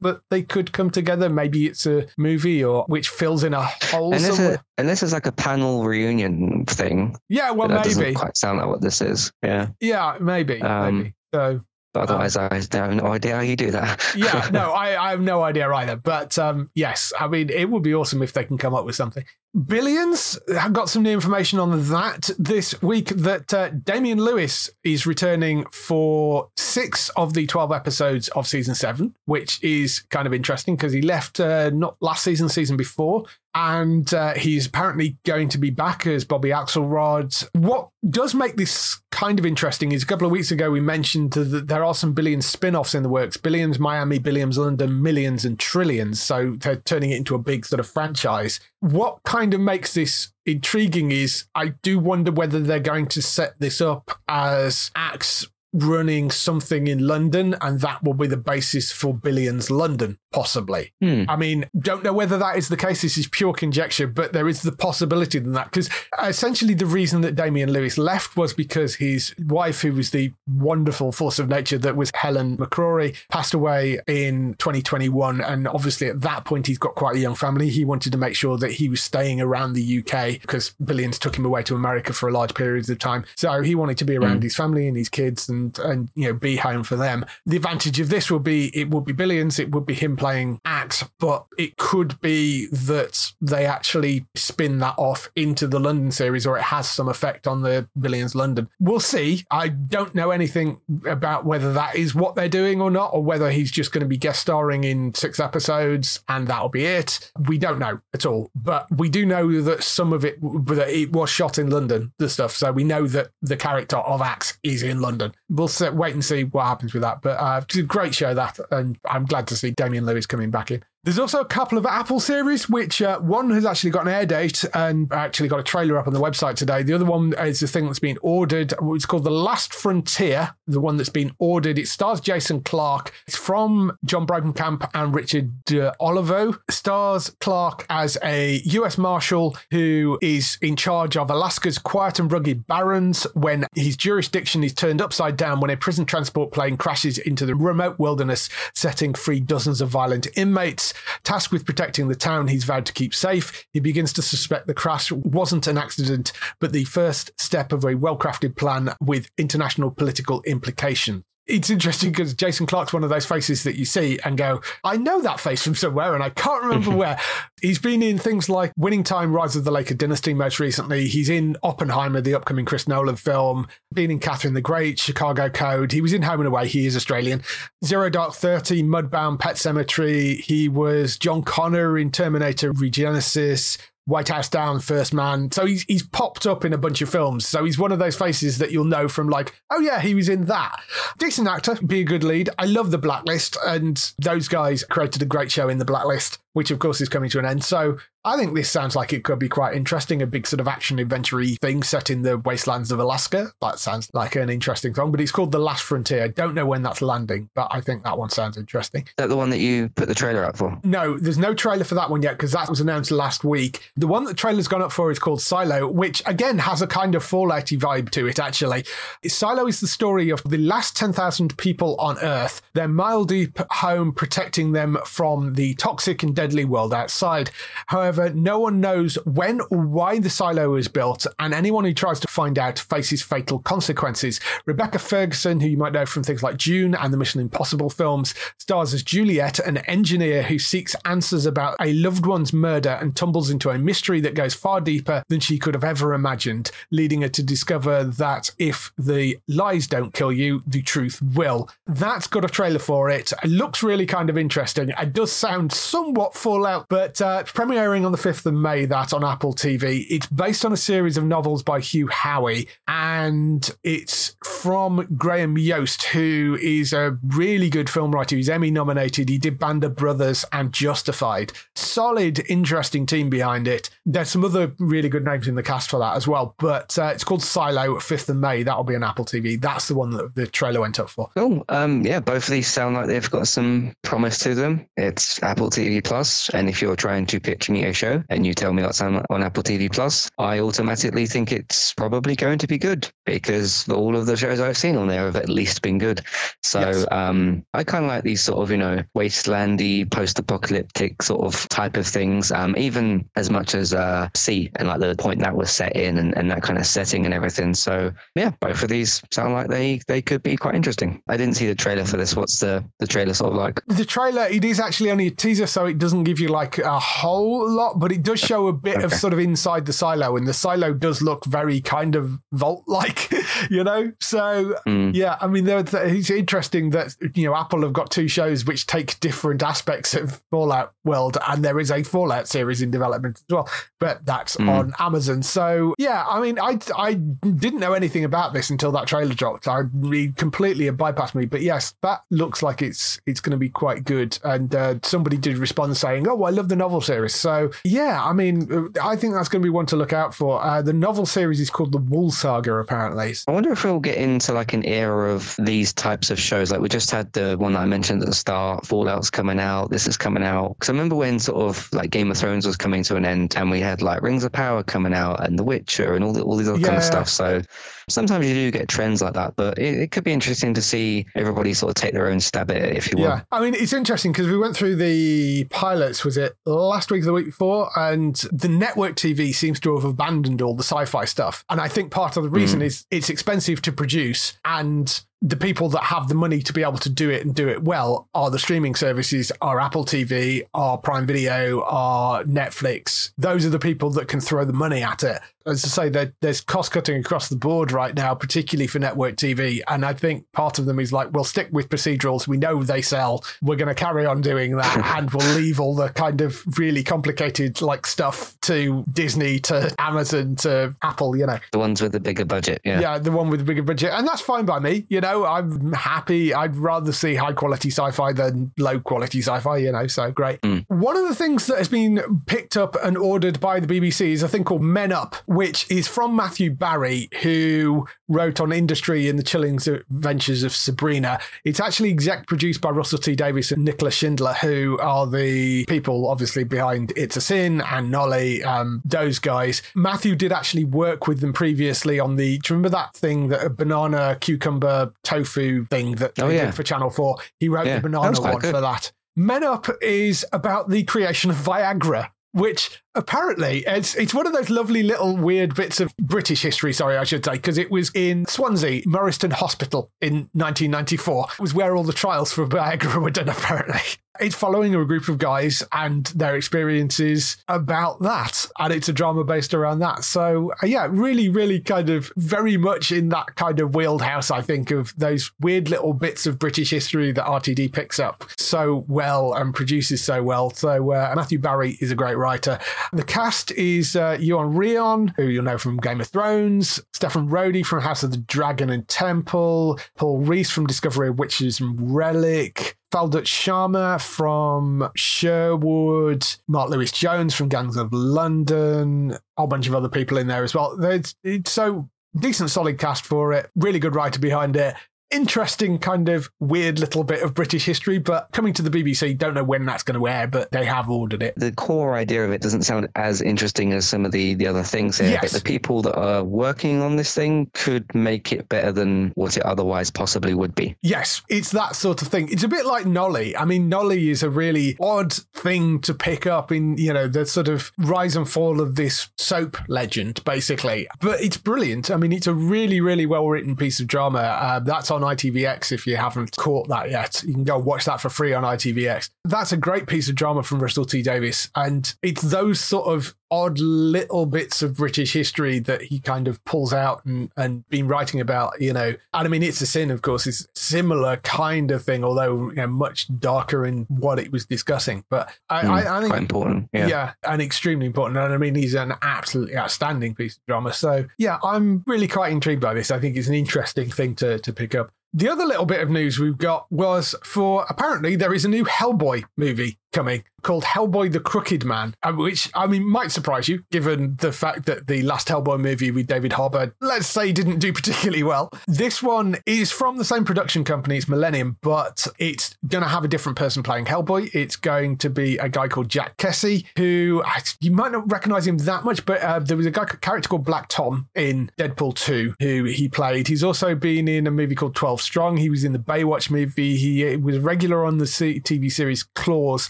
that they could come together. Maybe it's a movie or which fills in a hole unless, somewhere. it, unless it's like a panel reunion thing? yeah, well, that doesn't maybe. quite sound like what this is. Yeah. Yeah, maybe. Um, maybe. So But otherwise, I have no idea how you do that. yeah, <laughs> no, I, I have no idea either. But um, yes, I mean, it would be awesome if they can come up with something. Billions have got some new information on that this week that uh, Damian Lewis is returning for six of the 12 episodes of season seven, which is kind of interesting because he left uh, not last season, season before. And uh, he's apparently going to be back as Bobby Axelrod. What does make this kind of interesting is a couple of weeks ago we mentioned that there are some Billions spin offs in the works Billions Miami, Billions London, Millions, and Trillions. So they're turning it into a big sort of franchise. What kind of makes this intriguing is I do wonder whether they're going to set this up as Axe running something in London and that will be the basis for Billions London, possibly. Hmm. I mean, don't know whether that is the case. This is pure conjecture, but there is the possibility than that. Because essentially, the reason that Damian Lewis left was because his wife, who was the wonderful force of nature that was Helen McCrory, passed away in 2021. And obviously, at that point, he's got quite a young family. He wanted to make sure that he was staying around the UK because Billions took him away to America for a large periods of time. So he wanted to be around his family and his kids and and you know be home for them. The advantage of this will be it would be Billions, it would be him playing Axe, but it could be that they actually spin that off into the London series or it has some effect on the Billions London. We'll see. I don't know anything about whether that is what they're doing or not, or whether he's just going to be guest starring in six episodes and that'll be it. We don't know at all, but we do know that some of it that it was shot in London, the stuff. So we know that the character of Axe is in London. We'll wait and see what happens with that. But uh, it's a great show that, and I'm glad to see Damian Lewis coming back in. There's also a couple of Apple series, which uh, one has actually got an air date and actually got a trailer up on the website today. The other one is the thing that's been ordered. It's called The Last Frontier, the one that's been ordered. It stars Jason Clarke. It's from Jon Bokenkamp and Richard uh, Olivo. Stars Clarke as a US Marshal who is in charge of Alaska's quiet and rugged barrens when his jurisdiction is turned upside down when a prison transport plane crashes into the remote wilderness, setting free dozens of violent inmates. Tasked with protecting the town he's vowed to keep safe, he begins to suspect the crash wasn't an accident, but the first step of a well crafted plan with international political implications it's interesting because Jason Clarke's one of those faces that you see and go, I know that face from somewhere and I can't remember mm-hmm. where. He's been in things like Winning Time, Rise of the Laker Dynasty most recently. He's in Oppenheimer, the upcoming Chris Nolan film, been in Catherine the Great, Chicago Code. He was in Home and Away. He is Australian. Zero Dark 30, Mudbound, Pet Sematary. He was John Connor in Terminator Regenesis. White House Down, First Man. So he's he's popped up in a bunch of films. So he's one of those faces that you'll know from like, oh yeah, he was in that. Decent actor, be a good lead. I love the Blacklist, and those guys created a great show in the Blacklist which of course is coming to an end. So I think this sounds like it could be quite interesting, a big sort of action adventure thing set in the wastelands of Alaska. That sounds like an interesting song, but it's called The Last Frontier. I don't know when that's landing, but I think that one sounds interesting. Is that the one that you put the trailer up for? No, there's no trailer for that one yet because that was announced last week. The one that the trailer's gone up for is called Silo, which again has a kind of Fallouty vibe to it, actually. Silo is the story of the last 10,000 people on Earth, their mile deep home protecting them from the toxic and deadly deadly world outside. However, no one knows when or why the silo was built, and anyone who tries to find out faces fatal consequences. Rebecca Ferguson, who you might know from things like Dune and the Mission Impossible films, stars as Juliet, an engineer who seeks answers about a loved one's murder and tumbles into a mystery that goes far deeper than she could have ever imagined, leading her to discover that if the lies don't kill you, the truth will. That's got a trailer for it. It looks really kind of interesting. It does sound somewhat Fallout, but uh, premiering on the 5th of May, that on Apple TV. It's based on a series of novels by Hugh Howey, and it's from Graham Yost, who is a really good film writer. He's Emmy nominated. He did Band of Brothers and Justified. Solid, interesting team behind it. There's some other really good names in the cast for that as well, but uh, it's called Silo, 5th of May. That'll be on Apple TV. That's the one that the trailer went up for. Cool. Um, yeah, both of these sound like they've got some promise to them. It's Apple TV Plus Plus. And if you're trying to pitch me a show and you tell me that's on, on Apple TV Plus, I automatically think it's probably going to be good because all of the shows I've seen on there have at least been good. So yes. um, I kind of like these sort of, you know, wastelandy, post apocalyptic sort of type of things, um, even as much as uh, C and like the point that was set in and, and that kind of setting and everything. So yeah, both of these sound like they, they could be quite interesting. I didn't see the trailer for this. What's the, the trailer sort of like? The trailer, it is actually only a teaser, so it doesn't doesn't give you like a whole lot, but it does show a bit okay. of sort of inside the silo, and the silo does look very kind of vault like, <laughs> you know. So mm. yeah, I mean, it's interesting that you know Apple have got two shows which take different aspects of Fallout world, and there is a Fallout series in development as well, but that's mm. on Amazon. So yeah, I mean, I I didn't know anything about this until that trailer dropped. I really completely bypassed me, but yes, that looks like it's it's going to be quite good. And uh, somebody did respond saying, "Oh, I love the novel series." So yeah, I mean, I think that's going to be one to look out for. Uh, the novel series is called the Wool Saga, apparently. I wonder if we'll get into like an era of these types of shows. Like we just had the one that I mentioned at the start, Fallout's coming out. This is coming out. Because I remember when sort of like Game of Thrones was coming to an end, and we had like Rings of Power coming out, and The Witcher, and all the, all these other yeah. kind of stuff. So sometimes you do get trends like that, but it, it, could be interesting to see everybody sort of take their own stab at it, if you will. Yeah, I mean, it's interesting because we went through the pilots, was it last week or the week before? And the network TV seems to have abandoned all the sci fi stuff. And I think part of the reason mm. is it's expensive to produce and the people that have the money to be able to do it and do it well are the streaming services, are Apple TV, are Prime Video, are Netflix. Those are the people that can throw the money at it. As I say, there, there's cost cutting across the board right now, particularly for network TV. And I think part of them is like, we'll stick with procedurals. We know they sell. We're going to carry on doing that. <laughs> and we'll leave all the kind of really complicated like stuff to Disney, to Amazon, to Apple, you know. The ones with the bigger budget. Yeah. Yeah, the one with the bigger budget. And that's fine by me. You know, know, I'm happy. I'd rather see high quality sci fi than low quality sci fi, you know, so great. Mm. One of the things that has been picked up and ordered by the BBC is a thing called Men Up, which is from Matthew Barry, who wrote on industry in the chilling adventures of Sabrina. It's actually exec produced by Russell T Davies and Nicola Schindler, who are the people obviously behind It's a Sin and Nolly, um, those guys. Matthew did actually work with them previously on the, do you remember that thing that a banana cucumber tofu thing that oh, yeah. did for Channel 4? He wrote yeah, the banana one good. for that. Men Up is about the creation of Viagra which apparently it's it's one of those lovely little weird bits of British history. Sorry, I should say, because it was in Swansea, Morriston Hospital in 1994. It was where all the trials for Viagra <laughs> were done. Apparently, it's following a group of guys and their experiences about that, and it's a drama based around that. So uh, yeah, really, really kind of very much in that kind of wheelhouse. I think of those weird little bits of British history that RTD picks up so well and produces so well. So uh, Matthew Barry is a great writer. The cast is uh, Iwan Rheon, who you'll know from Game of Thrones, Steffan Rhodri from House of the Dragon and Temple, Paul Rhys from Discovery of Witches and Relic, Phaldut Sharma from Sherwood, Mark Lewis Jones from Gangs of London, a whole bunch of other people in there as well. It's, it's so decent, solid cast for it. Really good writer behind it interesting kind of weird little bit of British history, but coming to the BBC, don't know when that's going to air, but they have ordered it. The core idea of it doesn't sound as interesting as some of the, the other things here, yes. but the people that are working on this thing could make it better than what it otherwise possibly would be. Yes, it's that sort of thing. It's a bit like Nolly. I mean, Nolly is a really odd thing to pick up in, you know, the sort of rise and fall of this soap legend, basically. But it's brilliant. I mean, it's a really, really well written piece of drama. Uh, that's on ITVX if you haven't caught that yet. You can go watch that for free on ITVX. That's a great piece of drama from Russell T Davies. And it's those sort of odd little bits of British history that he kind of pulls out and, and been writing about, you know. And I mean, It's a Sin, of course, is similar kind of thing, although you know, much darker in what it was discussing. But I, mm, I, I think. Quite important. Yeah. yeah. And extremely important. And I mean, he's an absolutely outstanding piece of drama. So, yeah, I'm really quite intrigued by this. I think it's an interesting thing to, to pick up. The other little bit of news we've got was for apparently there is a new Hellboy movie coming called Hellboy the Crooked Man, uh, which I mean might surprise you given the fact that the last Hellboy movie with David Harbour, let's say, didn't do <laughs> particularly well. This one is from the same production company, it's Millennium, but it's going to have a different person playing Hellboy. It's going to be a guy called Jack Kesy, who you might not recognize him that much, but uh, there was a guy character called Black Tom in Deadpool 2 who he played. He's also been in a movie called 12 Strong. He was in the Baywatch movie. He was regular on the TV series Claws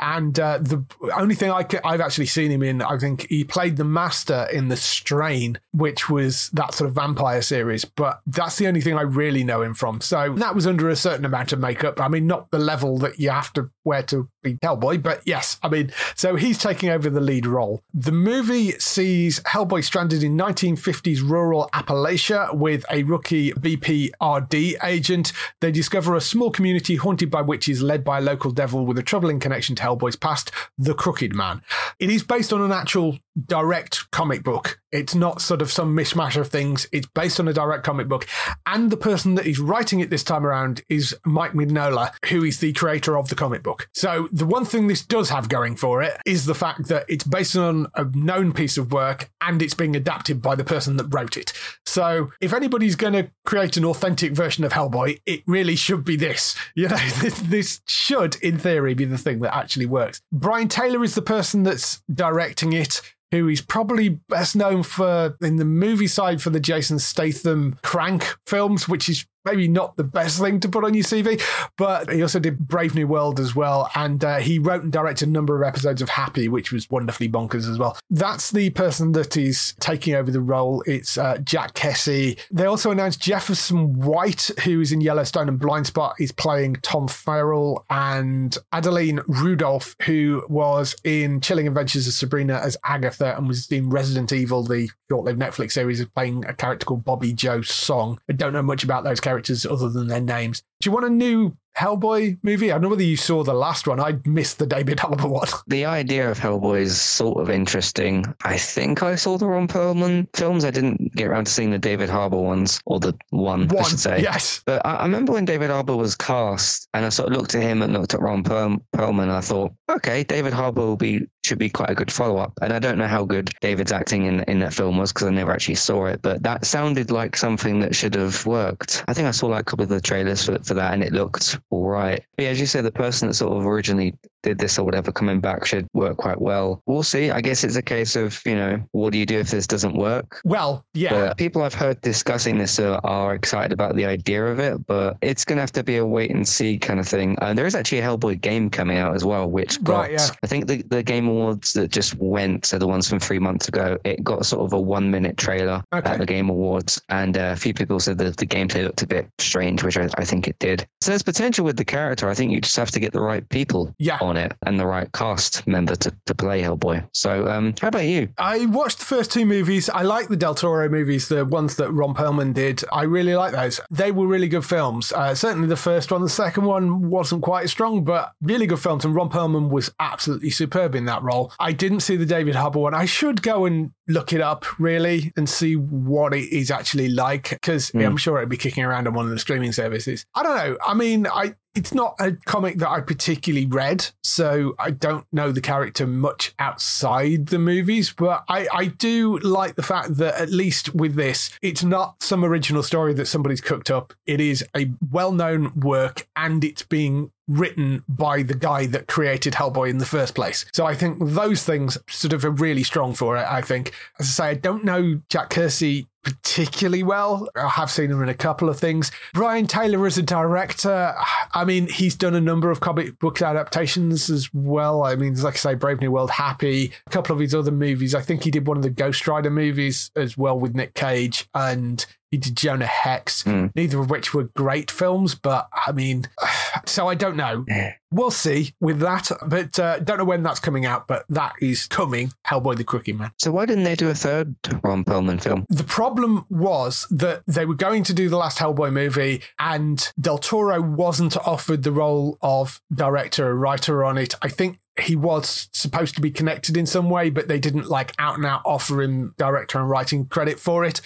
and uh, the only thing I have actually seen him in, I think he played the Master in The Strain, which was that sort of vampire series. But that's the only thing I really know him from. So that was under a certain amount of makeup. I mean, not the level that you have to wear to be Hellboy, but yes, I mean, so he's taking over the lead role. The movie sees Hellboy stranded in 1950s rural Appalachia with a rookie BPRD agent. They discover a small community haunted by witches led by a local devil with a troubling connection to Hellboy's past, the Crooked Man. It is based on an actual direct comic book. It's not sort of some mishmash of things. It's based on a direct comic book. And the person that is writing it this time around is Mike Mignola, who is the creator of the comic book. So the one thing this does have going for it is the fact that it's based on a known piece of work and it's being adapted by the person that wrote it. So if anybody's going to create an authentic version of Hellboy, it really should be this. <laughs> You know, <laughs> this, should, in theory, be the thing that actually works. Brian Taylor is the person that's directing it who is probably best known for in the movie side for the Jason Statham crank films, which is maybe not the best thing to put on your CV, but he also did Brave New World as well. And uh, he wrote and directed a number of episodes of Happy, which was wonderfully bonkers as well. That's the person that is taking over the role. It's uh, Jack Kesy. They also announced Jefferson White, who is in Yellowstone and Blindspot, is playing Tom Farrell, and Adeline Rudolph, who was in Chilling Adventures of Sabrina as Agatha and was in Resident Evil, the short-lived Netflix series, of playing a character called Bobby Joe Song. I don't know much about those characters characters other than their names. Do you want a new Hellboy movie? I don't know whether you saw the last one. I missed the David Harbour one. <laughs> The idea of Hellboy is sort of interesting. I think I saw the Ron Perlman films. I didn't get around to seeing the David Harbour ones, or the one, one I should say. Yes. But I, I, remember when David Harbour was cast, and I sort of looked at him and looked at Ron Perlman, and I thought, okay, David Harbour will be should be quite a good follow up. And I don't know how good David's acting in in that film was because I never actually saw it, but that sounded like something that should have worked. I think I saw like a couple of the trailers for, for that, and it looked all right. But yeah, as you said, the person that sort of originally did this or whatever coming back should work quite well. We'll see. I guess it's a case of, you know, what do you do if this doesn't work? Well, yeah. But people I've heard discussing this are, are excited about the idea of it, but it's going to have to be a wait and see kind of thing. And there is actually a Hellboy game coming out as well, which got, Right, yeah. I think the, the Game Awards that just went, so the ones from three months ago, it got sort of a one minute trailer Okay. at the Game Awards. And uh, a few people said that the gameplay looked a bit strange, which I, I think it did. So there's potential with the character. I think you just have to get the right people Yeah. on it and the right cast member to, to play Hellboy. So um, how about you? I watched the first two movies. I like the Del Toro movies, the ones that Ron Perlman did. I really like those. They were really good films. Uh, certainly the first one. The second one wasn't quite as strong, but really good films. And Ron Perlman was absolutely superb in that role. I didn't see the David Harbour one. I should go and look it up really and see what it is actually like because I'm sure it'd be kicking around on one of the streaming services. I don't know. I mean, I it's not a comic that I particularly read, so I don't know the character much outside the movies, but I, I do like the fact that at least with this, it's not some original story that somebody's cooked up. It is a well known work and it's being written by the guy that created Hellboy in the first place. So I think those things sort of are really strong for it, I think. As I say, I don't know Jack Kesy particularly well. I have seen him in a couple of things. Brian Taylor is a director, I mean, he's done a number of comic book adaptations as well. I mean, like I say, Brave New World, Happy, a couple of his other movies. I think he did one of the Ghost Rider movies as well with Nick Cage, and he did Jonah Hex, neither of which were great films, but I mean, <sighs> so I don't know. <sighs> We'll see with that, but uh, don't know when that's coming out, but that is coming. Hellboy the Quickie Man. So why didn't they do a third Ron Perlman film? The problem was that they were going to do the last Hellboy movie, and Del Toro wasn't offered the role of director or writer on it. I think he was supposed to be connected in some way, but they didn't like out and out offer him director and writing credit for it.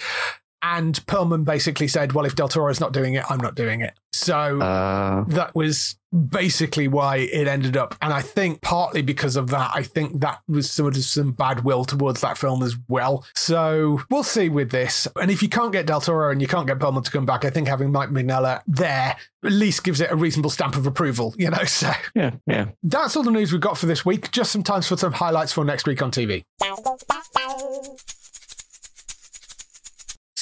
And Perlman basically said, Well, if Del Toro's not doing it, I'm not doing it. So Uh, that was basically why it ended up. And I think partly because of that, I think that was sort of some bad will towards that film as well. So we'll see with this. And if you can't get Del Toro and you can't get Perlman to come back, I think having Mike Mignola there at least gives it a reasonable stamp of approval, you know? <laughs> So yeah, yeah. that's all the news we've got for this week. Just some time for some highlights for next week on TV.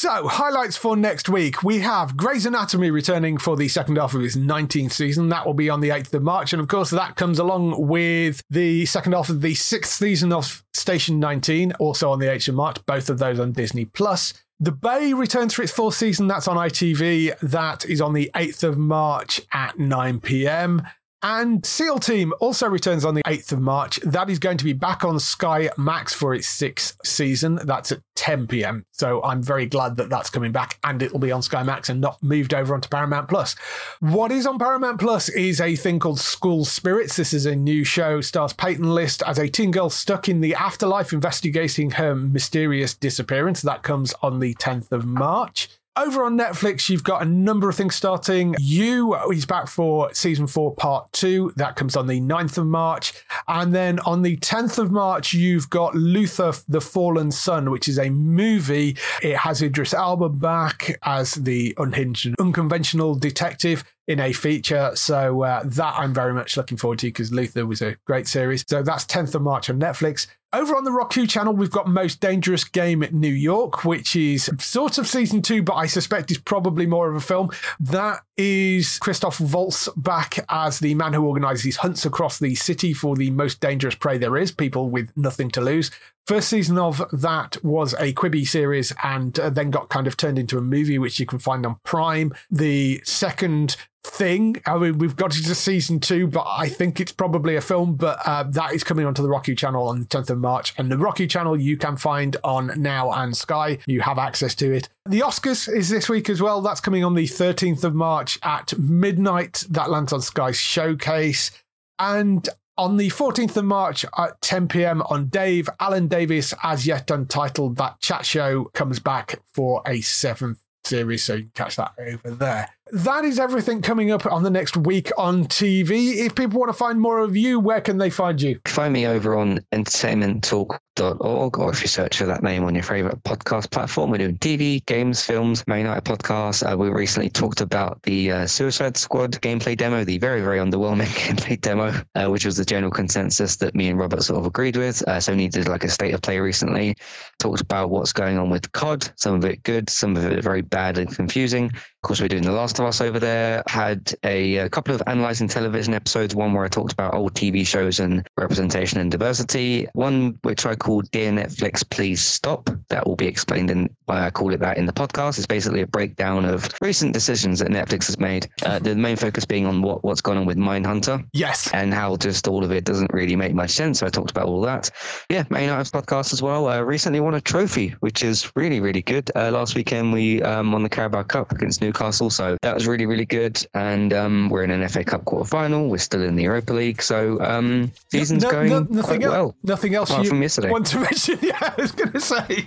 So, highlights for next week. We have Grey's Anatomy returning for the second half of its 19th season. That will be on the 8th of March. And of course, that comes along with the second half of the sixth season of Station 19, also on the 8th of March, both of those on Disney Plus. The Bay returns for its fourth season. That's on ITV. That is on the 8th of March at 9 pm. And SEAL Team also returns on the 8th of March. That is going to be back on Sky Max for its sixth season. That's at 10 pm. So I'm very glad that that's coming back and it'll be on Sky Max and not moved over onto Paramount Plus. What is on Paramount Plus is a thing called School Spirits. This is a new show, stars Peyton List as a teen girl stuck in the afterlife investigating her mysterious disappearance. That comes on the 10th of March. Over on Netflix, you've got a number of things starting. You is back for season four, part two. That comes on the 9th of March. And then on the 10th of March, you've got Luther, the Fallen Sun, which is a movie. It has Idris Elba back as the unhinged unconventional detective in a feature. So uh, that I'm very much looking forward to because Luther was a great series. So that's 10th of March on Netflix. Over on the Roku channel, we've got Most Dangerous Game at New York, which is sort of season two, but I suspect is probably more of a film. That is Christoph Waltz back as the man who organizes these hunts across the city for the most dangerous prey there is, people with nothing to lose. First season of that was a Quibi series and uh, then got kind of turned into a movie, which you can find on Prime. The second thing. I mean, we've got it to season two, but I think it's probably a film. But uh, that is coming onto the Roku Channel on the 10th of March. And the Roku Channel you can find on Now and Sky. You have access to it. The Oscars is this week as well. That's coming on the 13th of March at midnight. That lands on Sky Showcase. And on the 14th of March at 10 p.m. on Dave, Alan Davies, as yet untitled, that chat show comes back for a seventh series. So you can catch that over there. That is everything coming up on the next week on TV. If people want to find more of you, where can they find you? Find me over on entertainmenttalk.org, or if you search for that name on your favorite podcast platform, we're doing TV, games, films, Man United podcast. Uh, we recently talked about the uh, Suicide Squad gameplay demo, the very, very underwhelming <laughs> gameplay demo, uh, which was the general consensus that me and Robert sort of agreed with. Uh, Sony did like a state of play recently, talked about what's going on with COD, some of it good, some of it very bad and confusing. Of course, we're doing The Last of Us over there. Had a, a, couple of analyzing television episodes. One where I talked about old TV shows and representation and diversity. One which I called Dear Netflix, Please Stop. That will be explained in why I call it that in the podcast. It's basically a breakdown of recent decisions that Netflix has made. Uh, the main focus being on what, what's gone on with Mindhunter. Yes. And how just all of it doesn't really make much sense. So I talked about all that. Yeah, Man United's podcast as well. Uh, recently won a trophy, which is really, really good. Uh, last weekend we um, won the Carabao Cup against Newcastle. Newcastle. So that was really, really good. And um, we're in an FA Cup quarter final. We're still in the Europa League. So um, season's no, going no, nothing quite well. Nothing else apart you from yesterday. want to <laughs> mention? Yeah, I was going to say.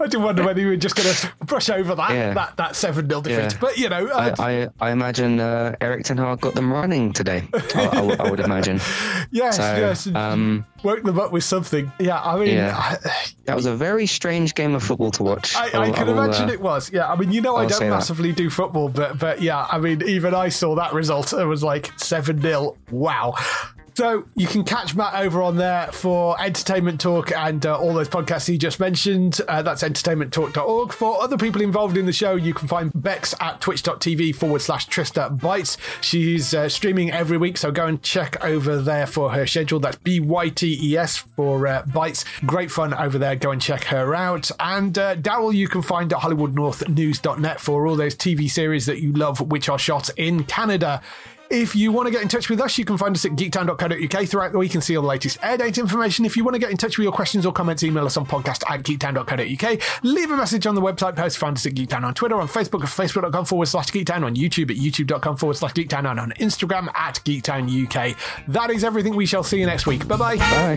<laughs> I do wonder whether you were just going to brush over that yeah. that that seven 0 defeat. Yeah. But you know, I, I, I imagine uh, Erik Ten Hag got them running today. I, I, I would imagine. <laughs> yes, so, yes. Um, woke them up with something. Yeah, I mean, yeah. that was a very strange game of football to watch. I, I can imagine uh, it was. Yeah, I mean, you know, I don't massively that. do football, but but yeah, I mean, even I saw that result. It was like seven 0 Wow. So you can catch Matt over on there for Entertainment Talk and uh, all those podcasts he just mentioned. Uh, that's entertainmenttalk.org. For other people involved in the show, you can find Bex at twitch.tv forward slash Trista Bytes. She's uh, streaming every week, so go and check over there for her schedule. That's B Y T E S for uh, Bytes. Great fun over there. Go and check her out. And uh, Daryl, you can find at HollywoodNorthNews.net for all those TV series that you love, which are shot in Canada. If you want to get in touch with us, you can find us at geektown.co.uk throughout the week and see all the latest air date information. If you want to get in touch with your questions or comments, email us on podcast at geektown.co.uk. Leave a message on the website post. Find us at Geektown on Twitter, on Facebook at facebook.com forward slash geektown, on YouTube at youtube.com forward slash geektown, and on Instagram at geektown UK. That is everything. We shall see you next week. Bye-bye. Bye.